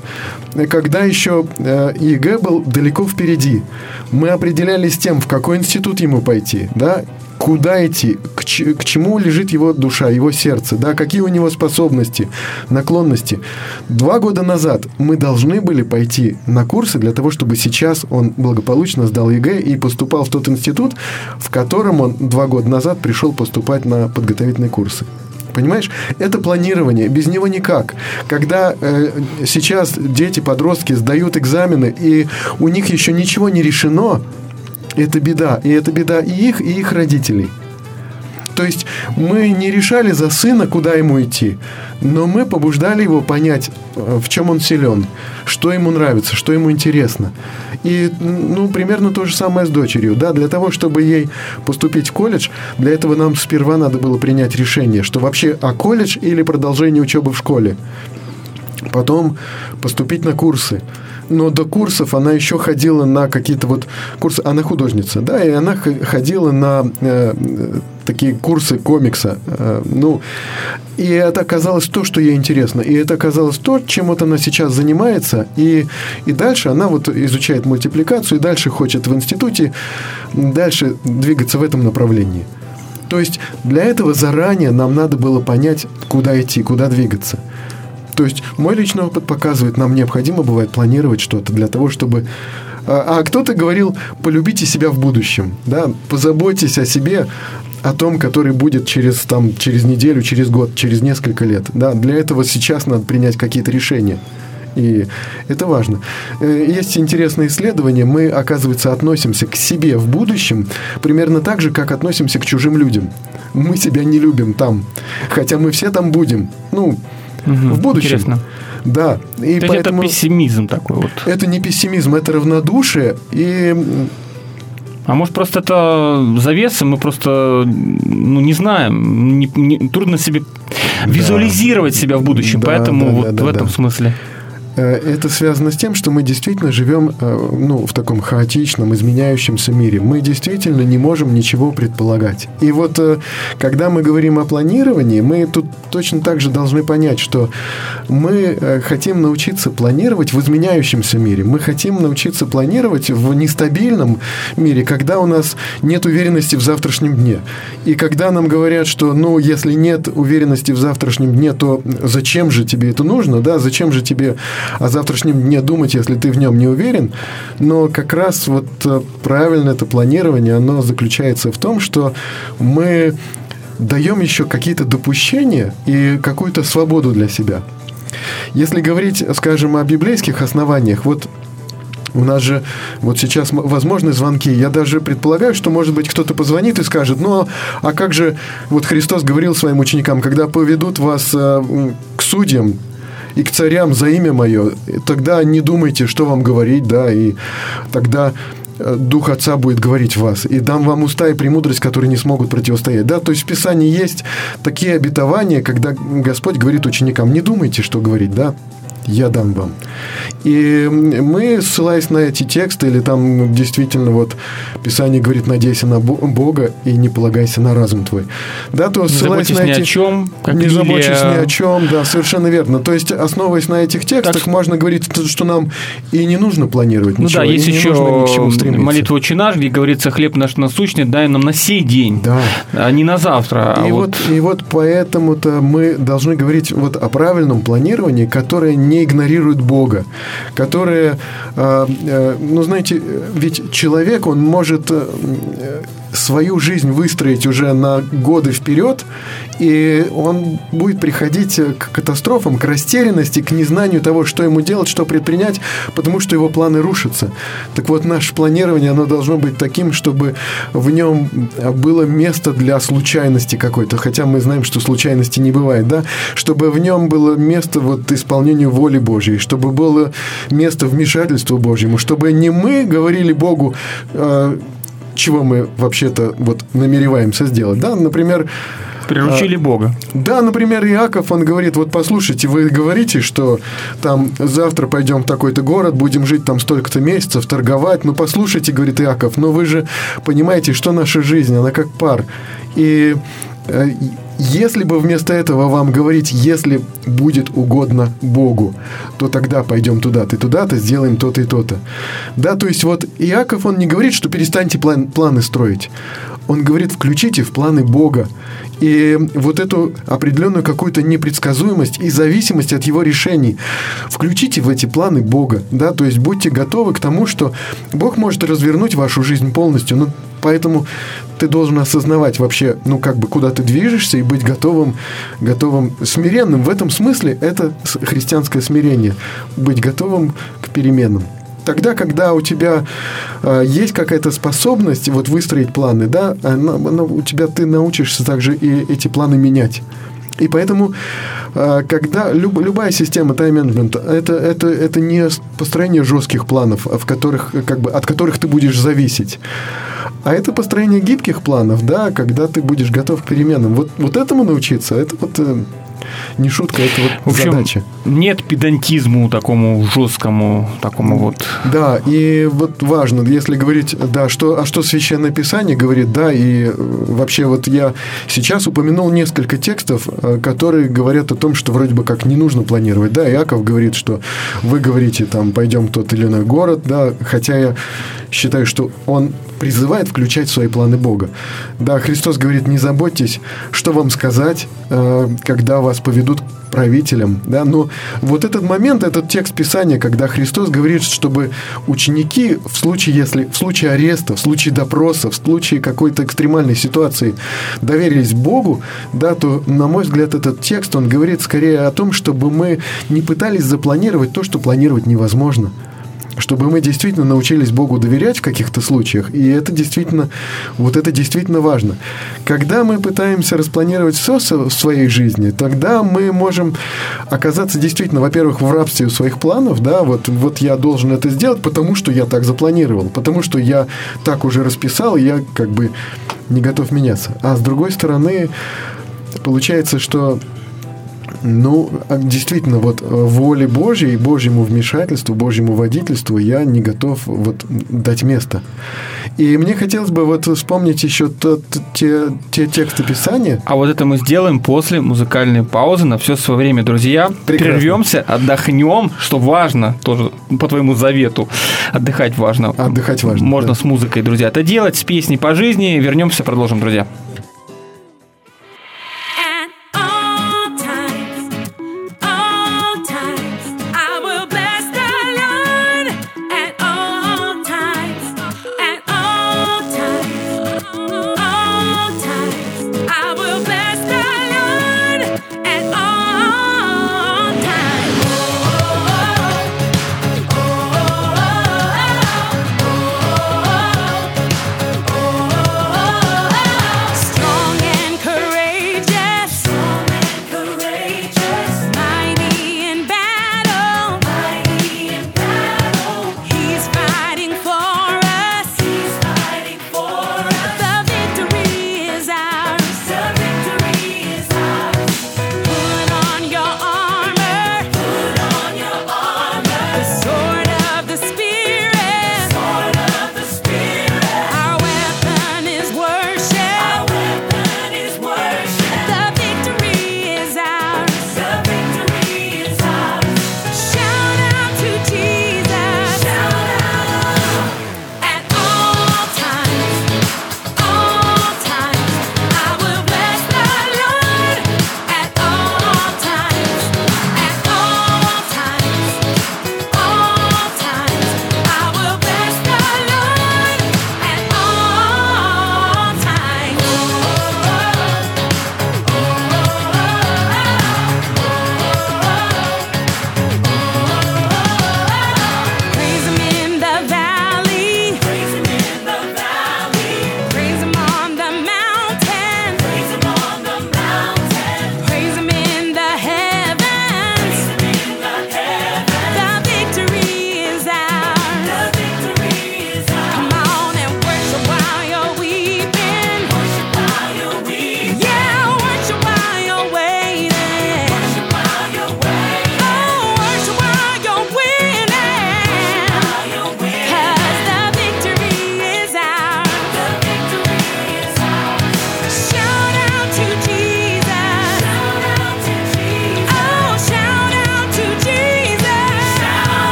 когда еще э, ЕГЭ был далеко впереди, мы определялись тем, в какой институт ему пойти, да, куда идти, к, ч- к чему лежит его душа, его сердце, да, какие у него способности, наклонности. Два года назад мы должны были пойти на курсы для того, чтобы сейчас он благополучно сдал ЕГЭ и поступал в тот институт, в котором он два года назад пришел поступать на подготовительные курсы. Понимаешь, это планирование, без него никак. Когда э, сейчас дети, подростки сдают экзамены, и у них еще ничего не решено, это беда. И это беда и их, и их родителей. То есть мы не решали за сына, куда ему идти, но мы побуждали его понять, э, в чем он силен, что ему нравится, что ему интересно. И, ну, примерно то же самое с дочерью. Да, для того, чтобы ей поступить в колледж, для этого нам сперва надо было принять решение, что вообще, а колледж или продолжение учебы в школе. Потом поступить на курсы но до курсов она еще ходила на какие-то вот курсы, она художница, да, и она ходила на э, такие курсы комикса, э, ну, и это оказалось то, что ей интересно, и это оказалось то, чем вот она сейчас занимается, и, и дальше она вот изучает мультипликацию, и дальше хочет в институте дальше двигаться в этом направлении. То есть для этого заранее нам надо было понять, куда идти, куда двигаться. То есть мой личный опыт показывает, нам необходимо бывает планировать что-то для того, чтобы... А, а кто-то говорил, полюбите себя в будущем, да, позаботьтесь о себе, о том, который будет через, там, через неделю, через год, через несколько лет. Да, для этого сейчас надо принять какие-то решения. И это важно. Э, есть интересное исследование. Мы, оказывается, относимся к себе в будущем примерно так же, как относимся к чужим людям. Мы себя не любим там. Хотя мы все там будем. Ну, угу, в будущем. Интересно. Да. И То поэтому... это пессимизм такой вот. Это не пессимизм, это равнодушие. И а может, просто это завеса, мы просто ну, не знаем, не, не, трудно себе да. визуализировать себя в будущем, да, поэтому да, вот да, в да, этом да. смысле. Э, это связано с тем, что мы действительно живем э, ну, в таком хаотичном, изменяющемся мире. Мы действительно не можем ничего предполагать. И вот э, когда мы говорим о планировании, мы тут точно так же должны понять, что мы хотим научиться планировать в изменяющемся мире. Мы хотим научиться планировать в нестабильном мире, когда у нас нет уверенности в завтрашнем дне. И когда нам говорят, что, ну, если нет уверенности в завтрашнем дне, то зачем же тебе это нужно, да, зачем же тебе о завтрашнем дне думать, если ты в нем не уверен. Но как раз вот э, правильно это планирование, оно заключается в том, что мы даем еще какие-то допущения и какую-то свободу для себя. Если говорить, скажем, о библейских основаниях, вот у нас же вот сейчас возможны звонки. Я даже предполагаю, что, может быть, кто-то позвонит и скажет, ну, а как же, вот Христос говорил своим ученикам, когда поведут вас э, к судьям, и к царям за имя мое, тогда не думайте, что вам говорить, да, и тогда э, Дух Отца будет говорить в вас, и дам вам уста и премудрость, которые не смогут противостоять. Да, то есть в Писании есть такие обетования, когда Господь говорит ученикам, не думайте, что говорить, да, я дам вам. И мы, ссылаясь на эти тексты, или там действительно вот Писание говорит, надейся на Бога и не полагайся на разум твой. Да, то ссылаясь на эти... ни о чем. Как не заботьтесь ни о чем, да, совершенно верно. То есть, основываясь на этих текстах, так... можно говорить, что нам и не нужно планировать ничего. Ну да, есть еще молитва «Отче наш», где говорится, хлеб наш насущный, дай нам на сей день, да. а не на завтра. А и, вот... Вот, и вот поэтому-то мы должны говорить вот о правильном планировании, которое не игнорирует Бога, которые, э, э, ну, знаете, ведь человек, он может э, свою жизнь выстроить уже на годы вперед, и он будет приходить к катастрофам, к растерянности, к незнанию того, что ему делать, что предпринять, потому что его планы рушатся. Так вот, наше планирование, оно должно быть таким, чтобы в нем было место для случайности какой-то, хотя мы знаем, что случайности не бывает, да, чтобы в нем было место вот исполнению воли Божьей, чтобы было место вмешательству Божьему, чтобы не мы говорили Богу, э, чего мы вообще-то вот намереваемся сделать, да, например, Приручили а, Бога. Да, например, Иаков, он говорит, вот послушайте, вы говорите, что там завтра пойдем в такой-то город, будем жить там столько-то месяцев, торговать. Ну, послушайте, говорит Иаков, но вы же понимаете, что наша жизнь, она как пар. И э, если бы вместо этого вам говорить, если будет угодно Богу, то тогда пойдем туда-то и туда-то, сделаем то-то и то-то. Да, то есть вот Иаков, он не говорит, что перестаньте план, планы строить Он говорит, включите в планы Бога. И вот эту определенную какую-то непредсказуемость и зависимость от его решений включите в эти планы Бога. Да? То есть будьте готовы к тому, что Бог может развернуть вашу жизнь полностью. Ну, поэтому ты должен осознавать вообще, ну, как бы, куда ты движешься и быть готовым, готовым, смиренным. В этом смысле это христианское смирение. Быть готовым к переменам тогда, когда у тебя э, есть какая-то способность вот выстроить планы, да, она, она, у тебя ты научишься также и эти планы менять. И поэтому, э, когда люб, любая система тайм-менеджмента, это, это, это не построение жестких планов, в которых, как бы, от которых ты будешь зависеть. А это построение гибких планов, да, когда ты будешь готов к переменам. Вот, вот этому научиться, это вот э, не шутка, это вот В общем, задача. Нет педантизму такому жесткому, такому вот. Да, и вот важно, если говорить, да, что, а что Священное Писание говорит, да, и э, вообще вот я сейчас упомянул несколько текстов, э, которые говорят о том, что вроде бы как не нужно планировать, да, Иаков говорит, что вы говорите, там, пойдем в тот или иной город, да, хотя я считаю, что он призывает включать в свои планы Бога. Да, Христос говорит, не заботьтесь, что вам сказать, э, когда вас поведут правителям. Да? Но вот этот момент, этот текст Писания, когда Христос говорит, чтобы ученики в случае, если, в случае ареста, в случае допроса, в случае какой-то экстремальной ситуации доверились Богу, да, то, на мой взгляд, этот текст, он говорит скорее о том, чтобы мы не пытались запланировать то, что планировать невозможно чтобы мы действительно научились Богу доверять в каких-то случаях, и это действительно, вот это действительно важно. Когда мы пытаемся распланировать все в своей жизни, тогда мы можем оказаться действительно, во-первых, в рабстве у своих планов, да, вот, вот я должен это сделать, потому что я так запланировал, потому что я так уже расписал, и я как бы не готов меняться. А с другой стороны, получается, что ну, действительно, вот э, воле Божьей, Божьему вмешательству, Божьему водительству я не готов вот дать место. И мне хотелось бы вот вспомнить еще тот, те, те тексты Писания. А вот это мы сделаем после музыкальной паузы на все свое время, друзья. Прекрасно. Прервемся, отдохнем, что важно, тоже по твоему завету. Отдыхать важно. Отдыхать важно, Можно да. с музыкой, друзья, это делать, с песней по жизни. Вернемся, продолжим, друзья.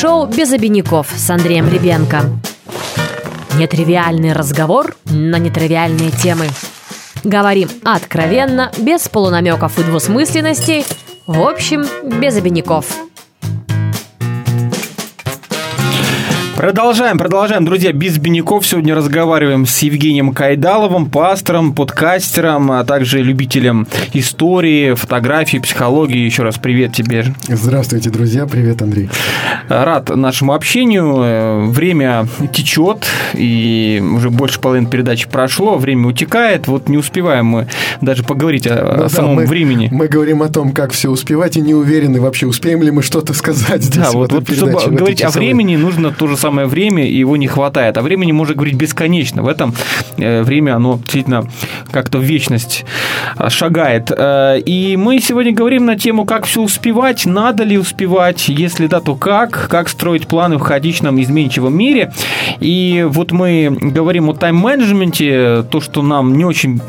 Ток-шоу «Без обиняков» с Андреем Ребенко. Нетривиальный разговор на нетривиальные темы. Говорим откровенно, без полунамеков и двусмысленностей, в общем, без обиняков. Продолжаем, продолжаем, друзья. Без бедняков сегодня разговариваем с Евгением Кайдаловым, пастором, подкастером, а также любителем истории, фотографии, психологии. Еще раз привет тебе. Здравствуйте, друзья. Привет, Андрей. Рад нашему общению. Э, Время течет, и уже больше половины передачи прошло, время утекает. Вот не успеваем мы даже поговорить о, о Ну да, самом мы, времени. Мы говорим о том, как все успевать, и не уверены вообще, успеем ли мы что-то сказать здесь. Да, вот, вот передаче, чтобы говорить о времени, нужно то же самое время, и его не хватает. А времени можно говорить бесконечно. В этом э, время, оно действительно как-то в вечность а, шагает. Э, И мы сегодня говорим на тему, как все успевать, надо ли успевать, если да, то как, как строить планы в хаотичном изменчивом мире. И вот мы говорим о тайм-менеджменте, то, что нам не очень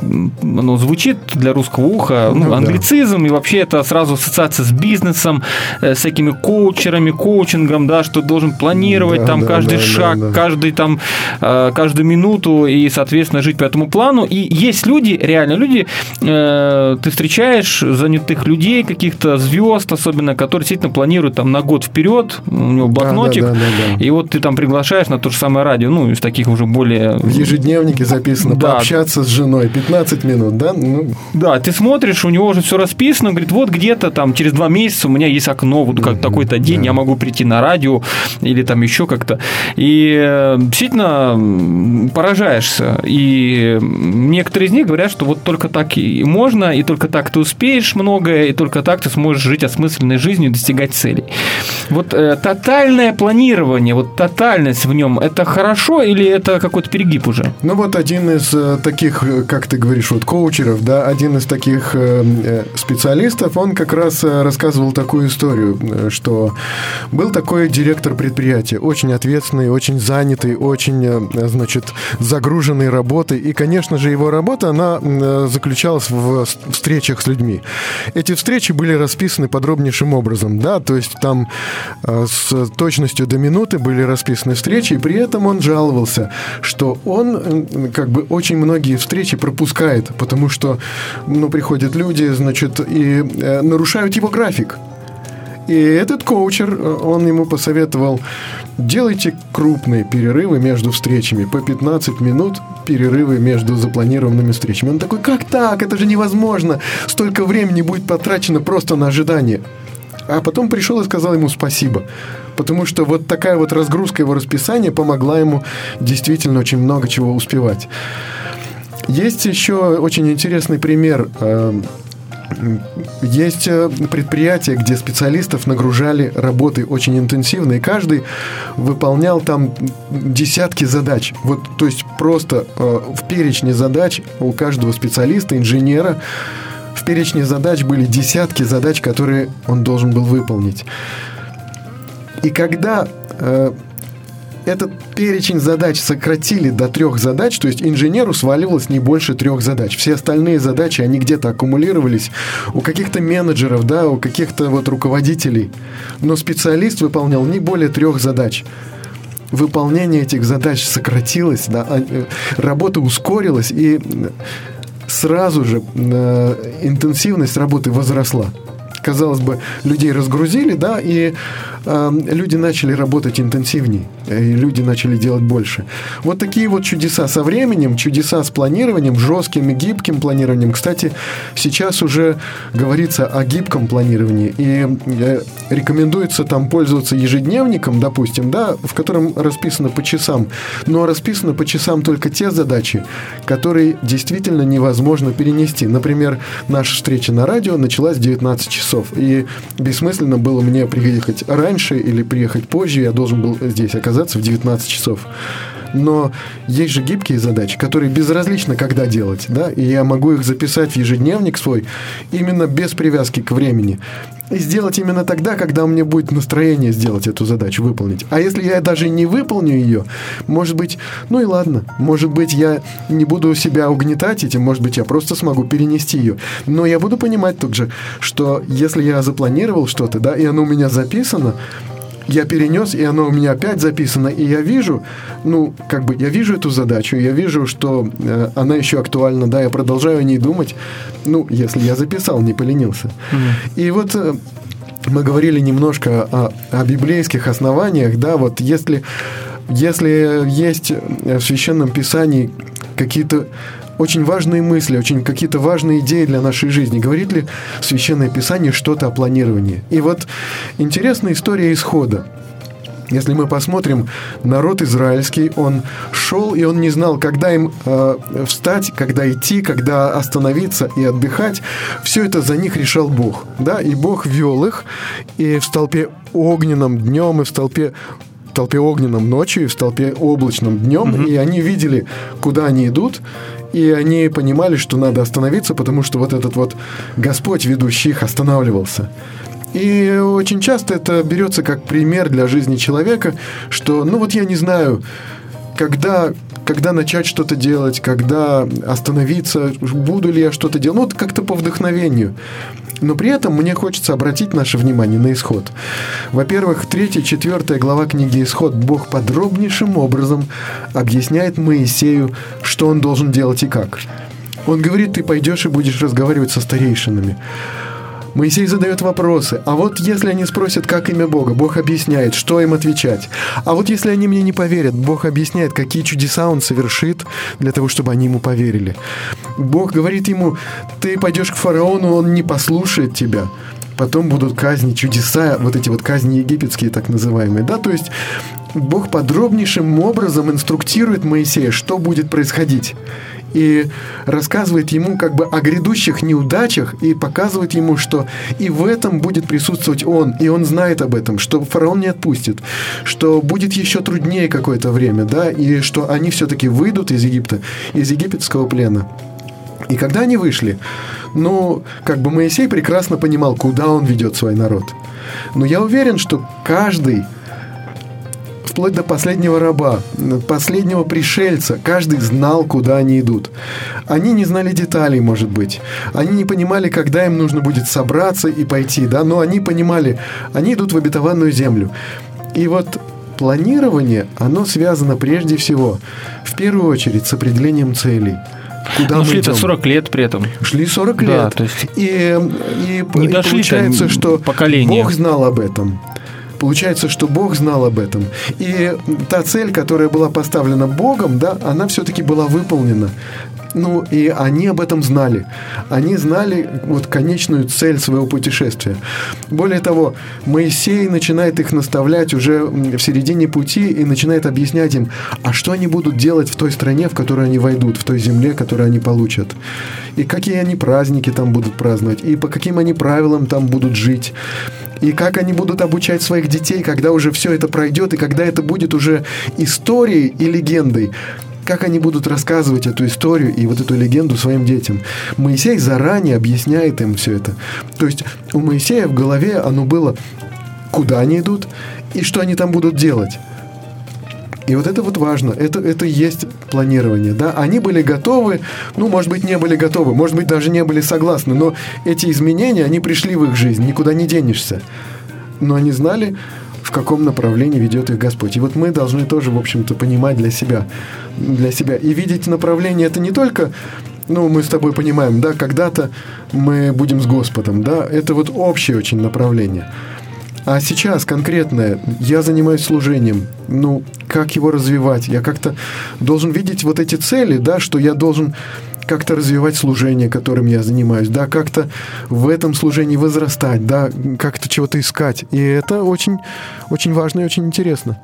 оно звучит для русского уха, ну, Ну да. англицизм, и вообще это сразу ассоциация с бизнесом, э, с всякими коучерами, коучингом, да, что должен планировать Да, там да, каждый да, шаг, да, да. каждый там, э, каждую минуту и, соответственно, жить по этому плану. И есть люди, реально люди, э, ты встречаешь занятых людей, каких-то звезд, особенно, которые действительно планируют там на год вперед, у него Да, блокнотик, да, да, да, да. и вот ты там приглашаешь на то же самое радио, ну, из таких уже более... В ежедневнике записано Да. пообщаться с женой 15 минут, да? Ну, Да, ты смотришь, у него уже все расписано, он говорит, вот где-то там через два месяца у меня есть окно, вот как такой-то день, я могу прийти на радио или там еще как-то. И э, действительно поражаешься. И некоторые из них говорят, что вот только так и можно, и только так ты успеешь многое, и только так ты сможешь жить осмысленной жизнью и достигать целей. Вот э, тотальное планирование, вот тотальность в нем, это хорошо или это какой-то перегиб уже? Ну вот один из э, таких, э, как ты говоришь, вот коучеров, да, один из таких э, э, специалистов, он как раз рассказывал такую историю, что был такой директор предприятия, очень ответственный, очень занятый, очень, э, значит, загруженный работой, и, конечно же, его работа, она э, заключалась в встречах с людьми. Эти встречи были расписаны подробнейшим образом, да, то есть там э, с точностью до минуты были расписаны встречи, и при этом он жаловался, что он как бы очень многие встречи пропускает, потому что, ну, приходят люди, значит, и нарушают его график. И этот коучер, э, он ему посоветовал, делайте крупные перерывы между встречами, по 15 минут перерывы между запланированными встречами. Он такой, как так? Это же невозможно. Столько времени будет потрачено просто на ожидание. А потом пришел и сказал ему спасибо. Потому что вот такая вот разгрузка его расписания помогла ему действительно очень много чего успевать. Есть еще очень интересный пример. Есть э, предприятия, где специалистов нагружали работой очень интенсивно, и каждый выполнял там десятки задач. Вот, то есть просто э, в перечне задач у каждого специалиста, инженера, в перечне задач были десятки задач, которые он должен был выполнить. И когда э, этот перечень задач сократили до трех задач, то есть инженеру сваливалось не больше трех задач. Все остальные задачи, они где-то аккумулировались у каких-то менеджеров, да, у каких-то вот руководителей. Но специалист выполнял не более трех задач. Выполнение этих задач сократилось, да, а, э, работа ускорилась, и сразу же э, интенсивность работы возросла. Казалось бы, людей разгрузили, да, и э, люди начали работать интенсивней, и люди начали делать больше. Вот такие вот чудеса со временем, чудеса с планированием, жестким и гибким планированием. Кстати, сейчас уже говорится о гибком планировании, и э, рекомендуется там пользоваться ежедневником, допустим, да, в котором расписано по часам, но расписано по часам только те задачи, которые действительно невозможно перенести. Например, наша встреча на радио началась в 19 часов, и бессмысленно было мне приехать раньше или приехать позже, я должен был здесь оказаться в 19 часов. Но есть же гибкие задачи, которые безразлично, когда делать, да, и я могу их записать в ежедневник свой именно без привязки к времени. И сделать именно тогда, когда у меня будет настроение сделать эту задачу, выполнить. А если я даже не выполню ее, может быть, ну и ладно, может быть, я не буду себя угнетать этим, может быть, я просто смогу перенести ее. Но я буду понимать тут же, что если я запланировал что-то, да, и оно у меня записано, я перенес, и оно у меня опять записано, и я вижу, ну, как бы, я вижу эту задачу, я вижу, что э, она еще актуальна, да, я продолжаю о ней думать, ну, если я записал, не поленился. И вот э, мы говорили немножко о, о библейских основаниях, да, вот если, если есть в Священном Писании какие-то очень важные мысли, очень какие-то важные идеи для нашей жизни. Говорит ли Священное Писание что-то о планировании? И вот интересная история исхода. Если мы посмотрим, народ израильский, он шел, и он не знал, когда им э, встать, когда идти, когда остановиться и отдыхать. Все это за них решал Бог. Да? И Бог вел их, и в столпе огненном днем, и в столпе в толпе огненном ночью и в толпе облачном днем, и они видели, куда они идут, и они понимали, что надо остановиться, потому что вот этот вот Господь, ведущий их, останавливался. И очень часто это берется как пример для жизни человека, что, ну вот я не знаю, когда, когда начать что-то делать, когда остановиться, буду ли я что-то делать, ну вот как-то по вдохновению. Но при этом мне хочется обратить наше внимание на исход. Во-первых, третья, четвертая глава книги «Исход» Бог подробнейшим образом объясняет Моисею, что он должен делать и как. Он говорит, ты пойдешь и будешь разговаривать со старейшинами. Моисей задает вопросы. А вот если они спросят, как имя Бога, Бог объясняет, что им отвечать. А вот если они мне не поверят, Бог объясняет, какие чудеса Он совершит для того, чтобы они Ему поверили. Бог говорит ему, ты пойдешь к фараону, он не послушает тебя. Потом будут казни, чудеса, вот эти вот казни египетские так называемые, да, то есть Бог подробнейшим образом инструктирует Моисея, что будет происходить и рассказывает ему как бы о грядущих неудачах и показывает ему, что и в этом будет присутствовать он, и он знает об этом, что фараон не отпустит, что будет еще труднее какое-то время, да, и что они все-таки выйдут из Египта, из египетского плена. И когда они вышли, ну, как бы Моисей прекрасно понимал, куда он ведет свой народ. Но я уверен, что каждый вплоть до последнего раба, последнего пришельца. Каждый знал, куда они идут. Они не знали деталей, может быть. Они не понимали, когда им нужно будет собраться и пойти, да, но они понимали, они идут в обетованную землю. И вот планирование, оно связано прежде всего, в первую очередь, с определением целей. Куда мы шли-то идем? 40 лет при этом. Шли 40 Да, лет. то есть и, и, не и дошли-то получается, что поколения. Бог знал об этом. Получается, что Бог знал об этом. И та цель, которая была поставлена Богом, да, она все-таки была выполнена. Ну, и они об этом знали. Они знали вот конечную цель своего путешествия. Более того, Моисей начинает их наставлять уже в середине пути и начинает объяснять им, а что они будут делать в той стране, в которую они войдут, в той земле, которую они получат. И какие они праздники там будут праздновать, и по каким они правилам там будут жить. И как они будут обучать своих детей, когда уже все это пройдет, и когда это будет уже историей и легендой как они будут рассказывать эту историю и вот эту легенду своим детям. Моисей заранее объясняет им все это. То есть у Моисея в голове оно было, куда они идут и что они там будут делать. И вот это вот важно, это, это есть планирование, да. Они были готовы, ну, может быть, не были готовы, может быть, даже не были согласны, но эти изменения, они пришли в их жизнь, никуда не денешься. Но они знали, в каком направлении ведет их Господь. И вот мы должны тоже, в общем-то, понимать для себя, для себя. И видеть направление это не только ну, мы с тобой понимаем, да, когда-то мы будем с Господом, да, это вот общее очень направление. А сейчас конкретное, я занимаюсь служением, ну, как его развивать? Я как-то должен видеть вот эти цели, да, что я должен как-то развивать служение, которым я занимаюсь, да, как-то в этом служении возрастать, да, как-то чего-то искать. И это очень, очень важно и очень интересно.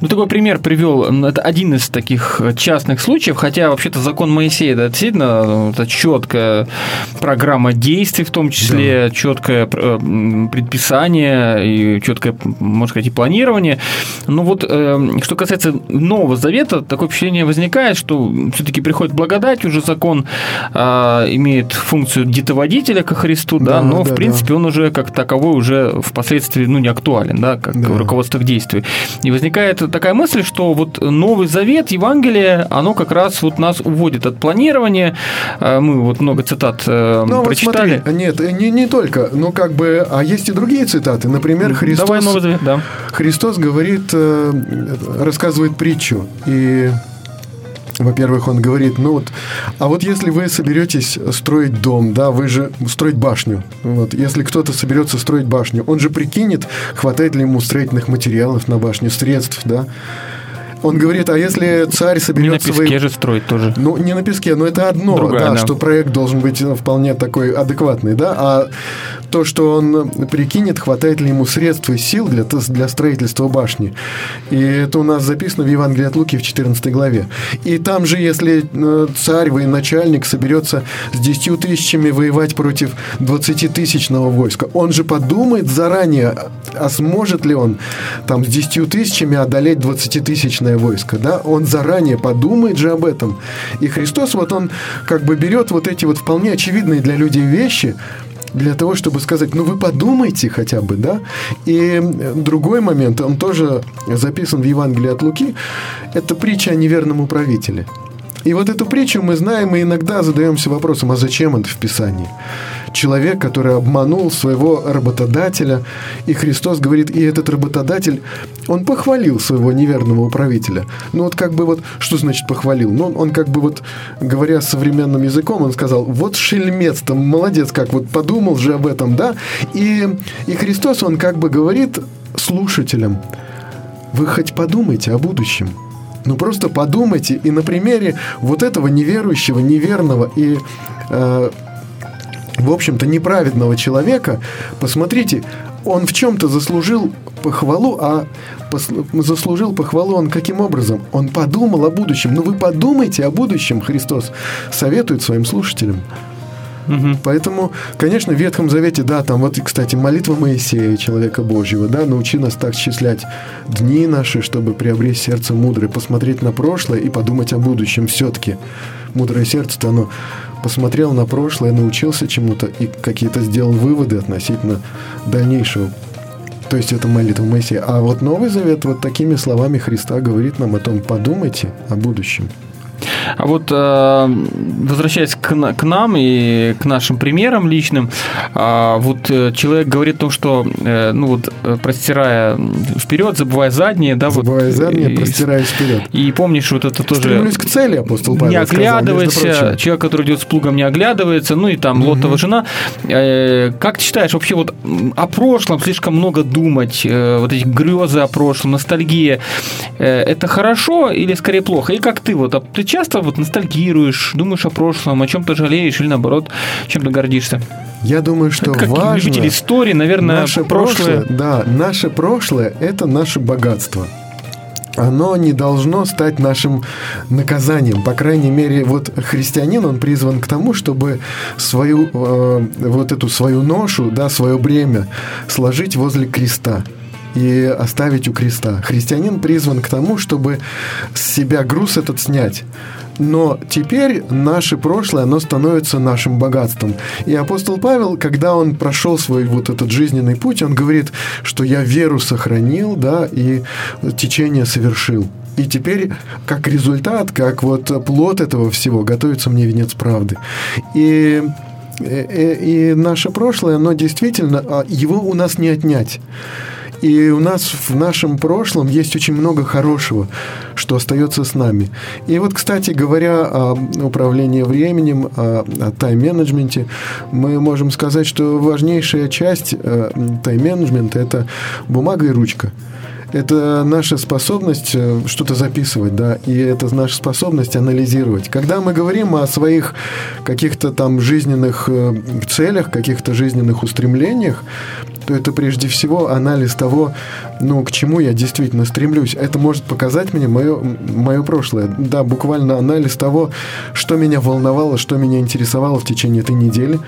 Ну, такой пример привел. Это один из таких частных случаев, хотя вообще-то закон Моисея, да, действительно, это четкая программа действий, в том числе да. четкое э, предписание и четкое, можно сказать, и планирование. Но вот э, что касается Нового Завета, такое впечатление возникает, что все-таки приходит благодать, уже закон а, имеет функцию детоводителя ко Христу, да, да но да, в принципе да. он уже как таковой уже впоследствии ну, не актуален, да, как да. руководство к действию. И возникает такая мысль, что вот Новый Завет, Евангелие, оно как раз вот нас уводит от планирования. А, мы вот много цитат э, ну, прочитали. Вот смотри, нет, не, не только, но как бы, а есть и другие цитаты. Например, Христос, Давай Новый Завет, да. Христос говорит, э, рассказывает притчу, и во-первых, он говорит, ну вот, а вот если вы соберетесь строить дом, да, вы же строить башню, вот, если кто-то соберется строить башню, он же прикинет, хватает ли ему строительных материалов на башню, средств, да, он говорит, а если царь соберет Не на песке свои... же строить тоже. Ну, не на песке, но это одно, Другая, да, да, что проект должен быть вполне такой адекватный, да, а то, что он прикинет, хватает ли ему средств и сил для, для строительства башни. И это у нас записано в Евангелии от Луки в 14 главе. И там же, если э, царь, военачальник соберется с 10 тысячами воевать против 20-тысячного войска, он же подумает заранее, а сможет ли он там с 10 тысячами одолеть 20-тысячное войско, да? Он заранее подумает же об этом. И Христос вот он как бы берет вот эти вот вполне очевидные для людей вещи, для того, чтобы сказать, ну вы подумайте хотя бы, да. И другой момент, он тоже записан в Евангелии от Луки, это притча о неверном управителе. И вот эту притчу мы знаем и иногда задаемся вопросом, а зачем это в Писании? Человек, который обманул своего работодателя, и Христос говорит, и этот работодатель, он похвалил своего неверного управителя. Ну вот как бы вот, что значит похвалил? Ну он как бы вот, говоря современным языком, он сказал, вот шельмец там, молодец, как вот подумал же об этом, да? И, и Христос, он как бы говорит слушателям, вы хоть подумайте о будущем. Ну просто подумайте, и на примере вот этого неверующего, неверного и, э, в общем-то, неправедного человека, посмотрите, он в чем-то заслужил похвалу, а пос- заслужил похвалу он каким образом? Он подумал о будущем. Ну вы подумайте о будущем, Христос советует своим слушателям. Угу. Поэтому, конечно, в Ветхом Завете, да, там вот, кстати, молитва Моисея, человека Божьего, да, научи нас так счислять дни наши, чтобы приобрести сердце мудрое, посмотреть на прошлое и подумать о будущем все-таки. Мудрое сердце-то, оно посмотрел на прошлое, научился чему-то и какие-то сделал выводы относительно дальнейшего то есть это молитва Моисея. А вот Новый Завет вот такими словами Христа говорит нам о том, подумайте о будущем. А вот э, возвращаясь к, к нам и к нашим примерам личным, а, вот э, человек говорит о том, что, э, ну вот, простирая вперед, забывая задние, да, забывая вот, задние, простирая вперед. И помнишь, вот это тоже... Стремлюсь к цели, апостол Павел Не оглядывайся, сказал, человек, который идет с плугом, не оглядывается, ну и там угу. Лотова жена. Как ты считаешь, вообще вот о прошлом слишком много думать, вот эти грезы о прошлом, ностальгия, это хорошо или скорее плохо? И как ты вот, а ты часто вот ностальгируешь, думаешь о прошлом, о чем-то жалеешь или наоборот чем-то гордишься? Я думаю, что как важно... любитель истории, наверное, наше прошлое... прошлое да, наше прошлое – это наше богатство оно не должно стать нашим наказанием. По крайней мере, вот христианин, он призван к тому, чтобы свою, э, вот эту свою ношу, да, свое бремя сложить возле креста и оставить у креста. Христианин призван к тому, чтобы с себя груз этот снять. Но теперь наше прошлое, оно становится нашим богатством. И апостол Павел, когда он прошел свой вот этот жизненный путь, он говорит, что я веру сохранил, да, и течение совершил. И теперь, как результат, как вот плод этого всего, готовится мне венец правды. И и, и наше прошлое, оно действительно, а, его у нас не отнять. И у нас в нашем прошлом есть очень много хорошего, что остается с нами. И вот, кстати говоря, о управлении временем, о, о тайм-менеджменте, мы можем сказать, что важнейшая часть э, тайм-менеджмента – это бумага и ручка. Это наша способность э, что-то записывать, да, и это наша способность анализировать. Когда мы говорим о своих каких-то там жизненных э, целях, каких-то жизненных устремлениях, то это прежде всего анализ того, ну, к чему я действительно стремлюсь. Это может показать мне мое, мое прошлое. Да, буквально анализ того, что меня волновало, что меня интересовало в течение этой недели,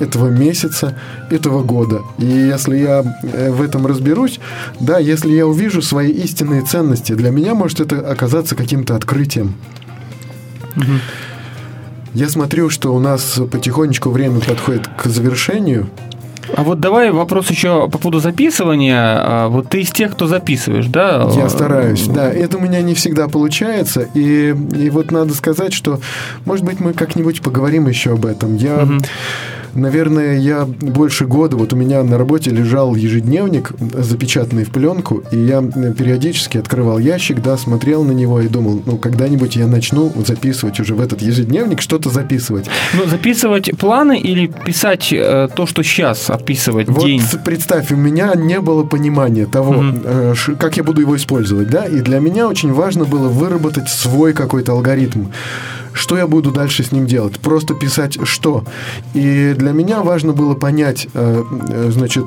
этого месяца, этого года. И если я э, в этом разберусь, да, если я увижу свои истинные ценности, для меня может это оказаться каким-то открытием. Я смотрю, что у нас потихонечку время подходит к завершению. А вот давай вопрос еще по поводу записывания. А, Вот ты из тех, кто записываешь, да? Я стараюсь, да. Это у меня не всегда получается. И, и вот надо сказать, что, может быть, мы как-нибудь поговорим еще об этом. Я, наверное, я больше года, вот у меня на работе лежал ежедневник, запечатанный в пленку, и я периодически открывал ящик, да, смотрел на него и думал, ну, когда-нибудь я начну записывать уже в этот ежедневник, что-то записывать. Ну, записывать планы или писать э, то, что сейчас описывать Вот день? представь, у меня не было понимания того, э, ш- как я буду его использовать, да, и для меня очень важно было выработать свой какой-то алгоритм. Что я буду дальше с ним делать? Просто писать что? И для меня важно было понять, э, э, значит,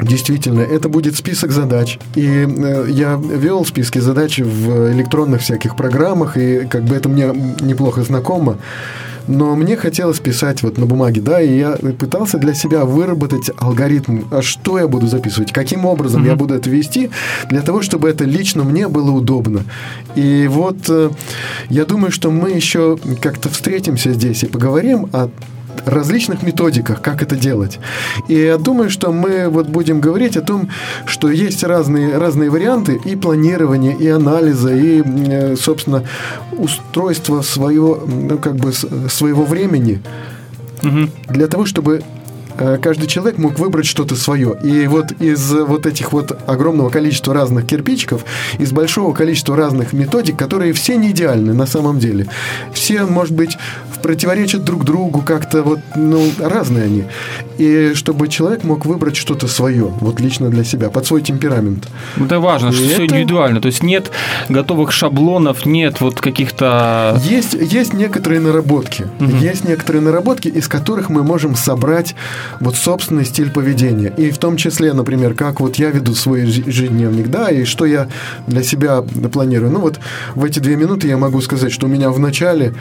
Действительно, это будет список задач. И э, я вел списки задач в электронных всяких программах, и как бы это мне неплохо знакомо. Но мне хотелось писать вот на бумаге, да, и я пытался для себя выработать алгоритм, а что я буду записывать, каким образом я буду это вести, для того, чтобы это лично мне было удобно. И вот э, я думаю, что мы еще как-то встретимся здесь и поговорим о различных методиках, как это делать. И я думаю, что мы вот будем говорить о том, что есть разные, разные варианты и планирования, и анализа, и, э, собственно, устройства своего, ну, как бы, своего времени для того, чтобы каждый человек мог выбрать что-то свое. И вот из э, вот этих вот огромного количества разных кирпичиков, из большого количества разных методик, которые все не идеальны на самом деле. Все, может быть, противоречат друг другу как-то вот, ну, разные они. И чтобы человек мог выбрать что-то свое, вот лично для себя, под свой темперамент. Это важно, что И все это- индивидуально. То есть нет готовых шаблонов, нет вот каких-то... Есть, есть некоторые наработки. Есть некоторые наработки, из которых мы можем собрать вот собственный стиль поведения. И в том числе, например, как вот я веду свой ежедневник, да, и что я для себя планирую. Ну вот в эти две минуты я могу сказать, что у меня в начале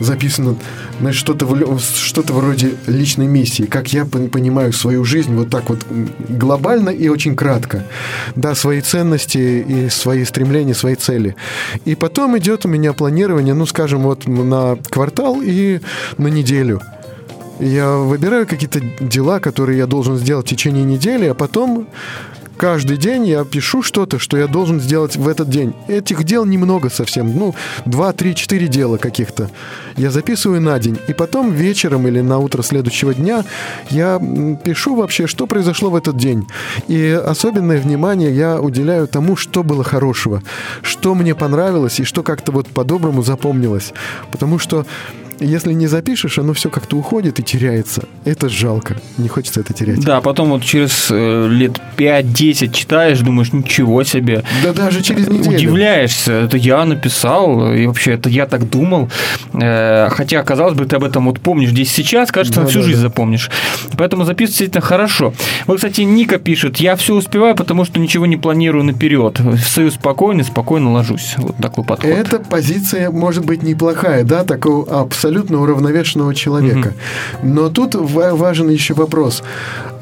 записано знаешь, что-то, что-то вроде личной миссии, как я пон- понимаю свою жизнь вот так вот глобально и очень кратко. Да, свои ценности и свои стремления, свои цели. И потом идет у меня планирование, ну, скажем, вот на квартал и на неделю. Я выбираю какие-то дела, которые я должен сделать в течение недели, а потом каждый день я пишу что-то, что я должен сделать в этот день. Этих дел немного совсем, ну, 2, 3, 4 дела каких-то. Я записываю на день, и потом вечером или на утро следующего дня я пишу вообще, что произошло в этот день. И особенное внимание я уделяю тому, что было хорошего, что мне понравилось и что как-то вот по-доброму запомнилось. Потому что если не запишешь, оно все как-то уходит и теряется. Это жалко. Не хочется это терять. Да, потом вот через э, лет 5-10 читаешь, думаешь, ничего себе. Да даже через неделю. Удивляешься, это я написал, и вообще это я так думал. Э, Хотя, казалось бы, ты об этом вот помнишь здесь сейчас, кажется, на Да, всю да, жизнь да. запомнишь. Поэтому записывать действительно хорошо. Вот, кстати, Ника пишет, я все успеваю, потому что ничего не планирую наперед. Встаю спокойно, спокойно ложусь. Вот такой подход. Эта позиция может быть неплохая, да, такого абсолютно уравновешенного человека. Но тут ва- важен еще вопрос.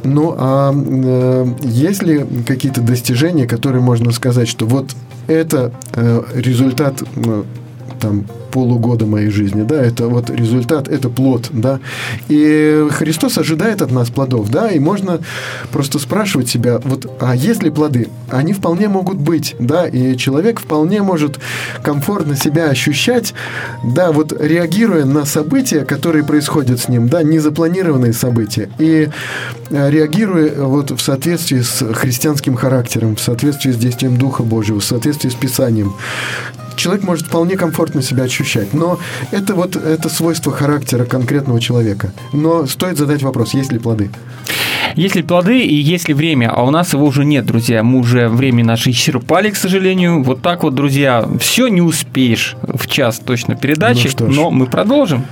Ну, а э, есть ли какие-то достижения, которые можно сказать, что вот это э, результат э, там полугода моей жизни, да, это вот результат, это плод, да. И Христос ожидает от нас плодов, да, и можно просто спрашивать себя, вот, а есть ли плоды? Они вполне могут быть, да, и человек вполне может комфортно себя ощущать, да, вот реагируя на события, которые происходят с ним, да, незапланированные события, и э, реагируя вот в соответствии с христианским характером, в соответствии с действием Духа Божьего, в соответствии с Писанием, человек может вполне комфортно себя ощущать. Но это вот это свойство характера конкретного человека. Но стоит задать вопрос, есть ли плоды? Есть ли плоды и есть ли время? А у нас его уже нет, друзья. Мы уже время наше исчерпали, к сожалению. Вот так вот, друзья, все не успеешь в час точно передачи, Ну но мы продолжим.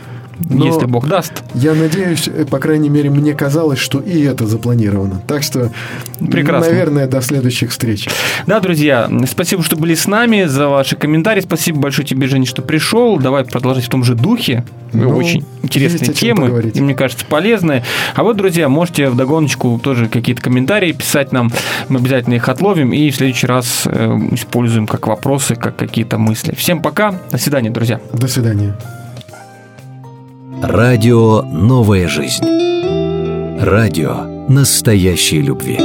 Но- Если Бог даст. Я надеюсь, э, по крайней мере, мне казалось, что и это запланировано. Так что, Прекрасно. наверное, до следующих встреч. Да, друзья, спасибо, что были с нами, за ваши комментарии. Спасибо большое тебе, Женя, что пришел. Давай продолжать в том же духе. Ну, Очень интересные темы, поговорить. и мне кажется, полезные. А вот, друзья, можете вдогоночку тоже какие-то комментарии писать нам. Мы обязательно их отловим и в следующий раз э, используем как вопросы, как какие-то мысли. Всем пока. До свидания, друзья. До свидания. Радио «Новая жизнь». Радио настоящей любви.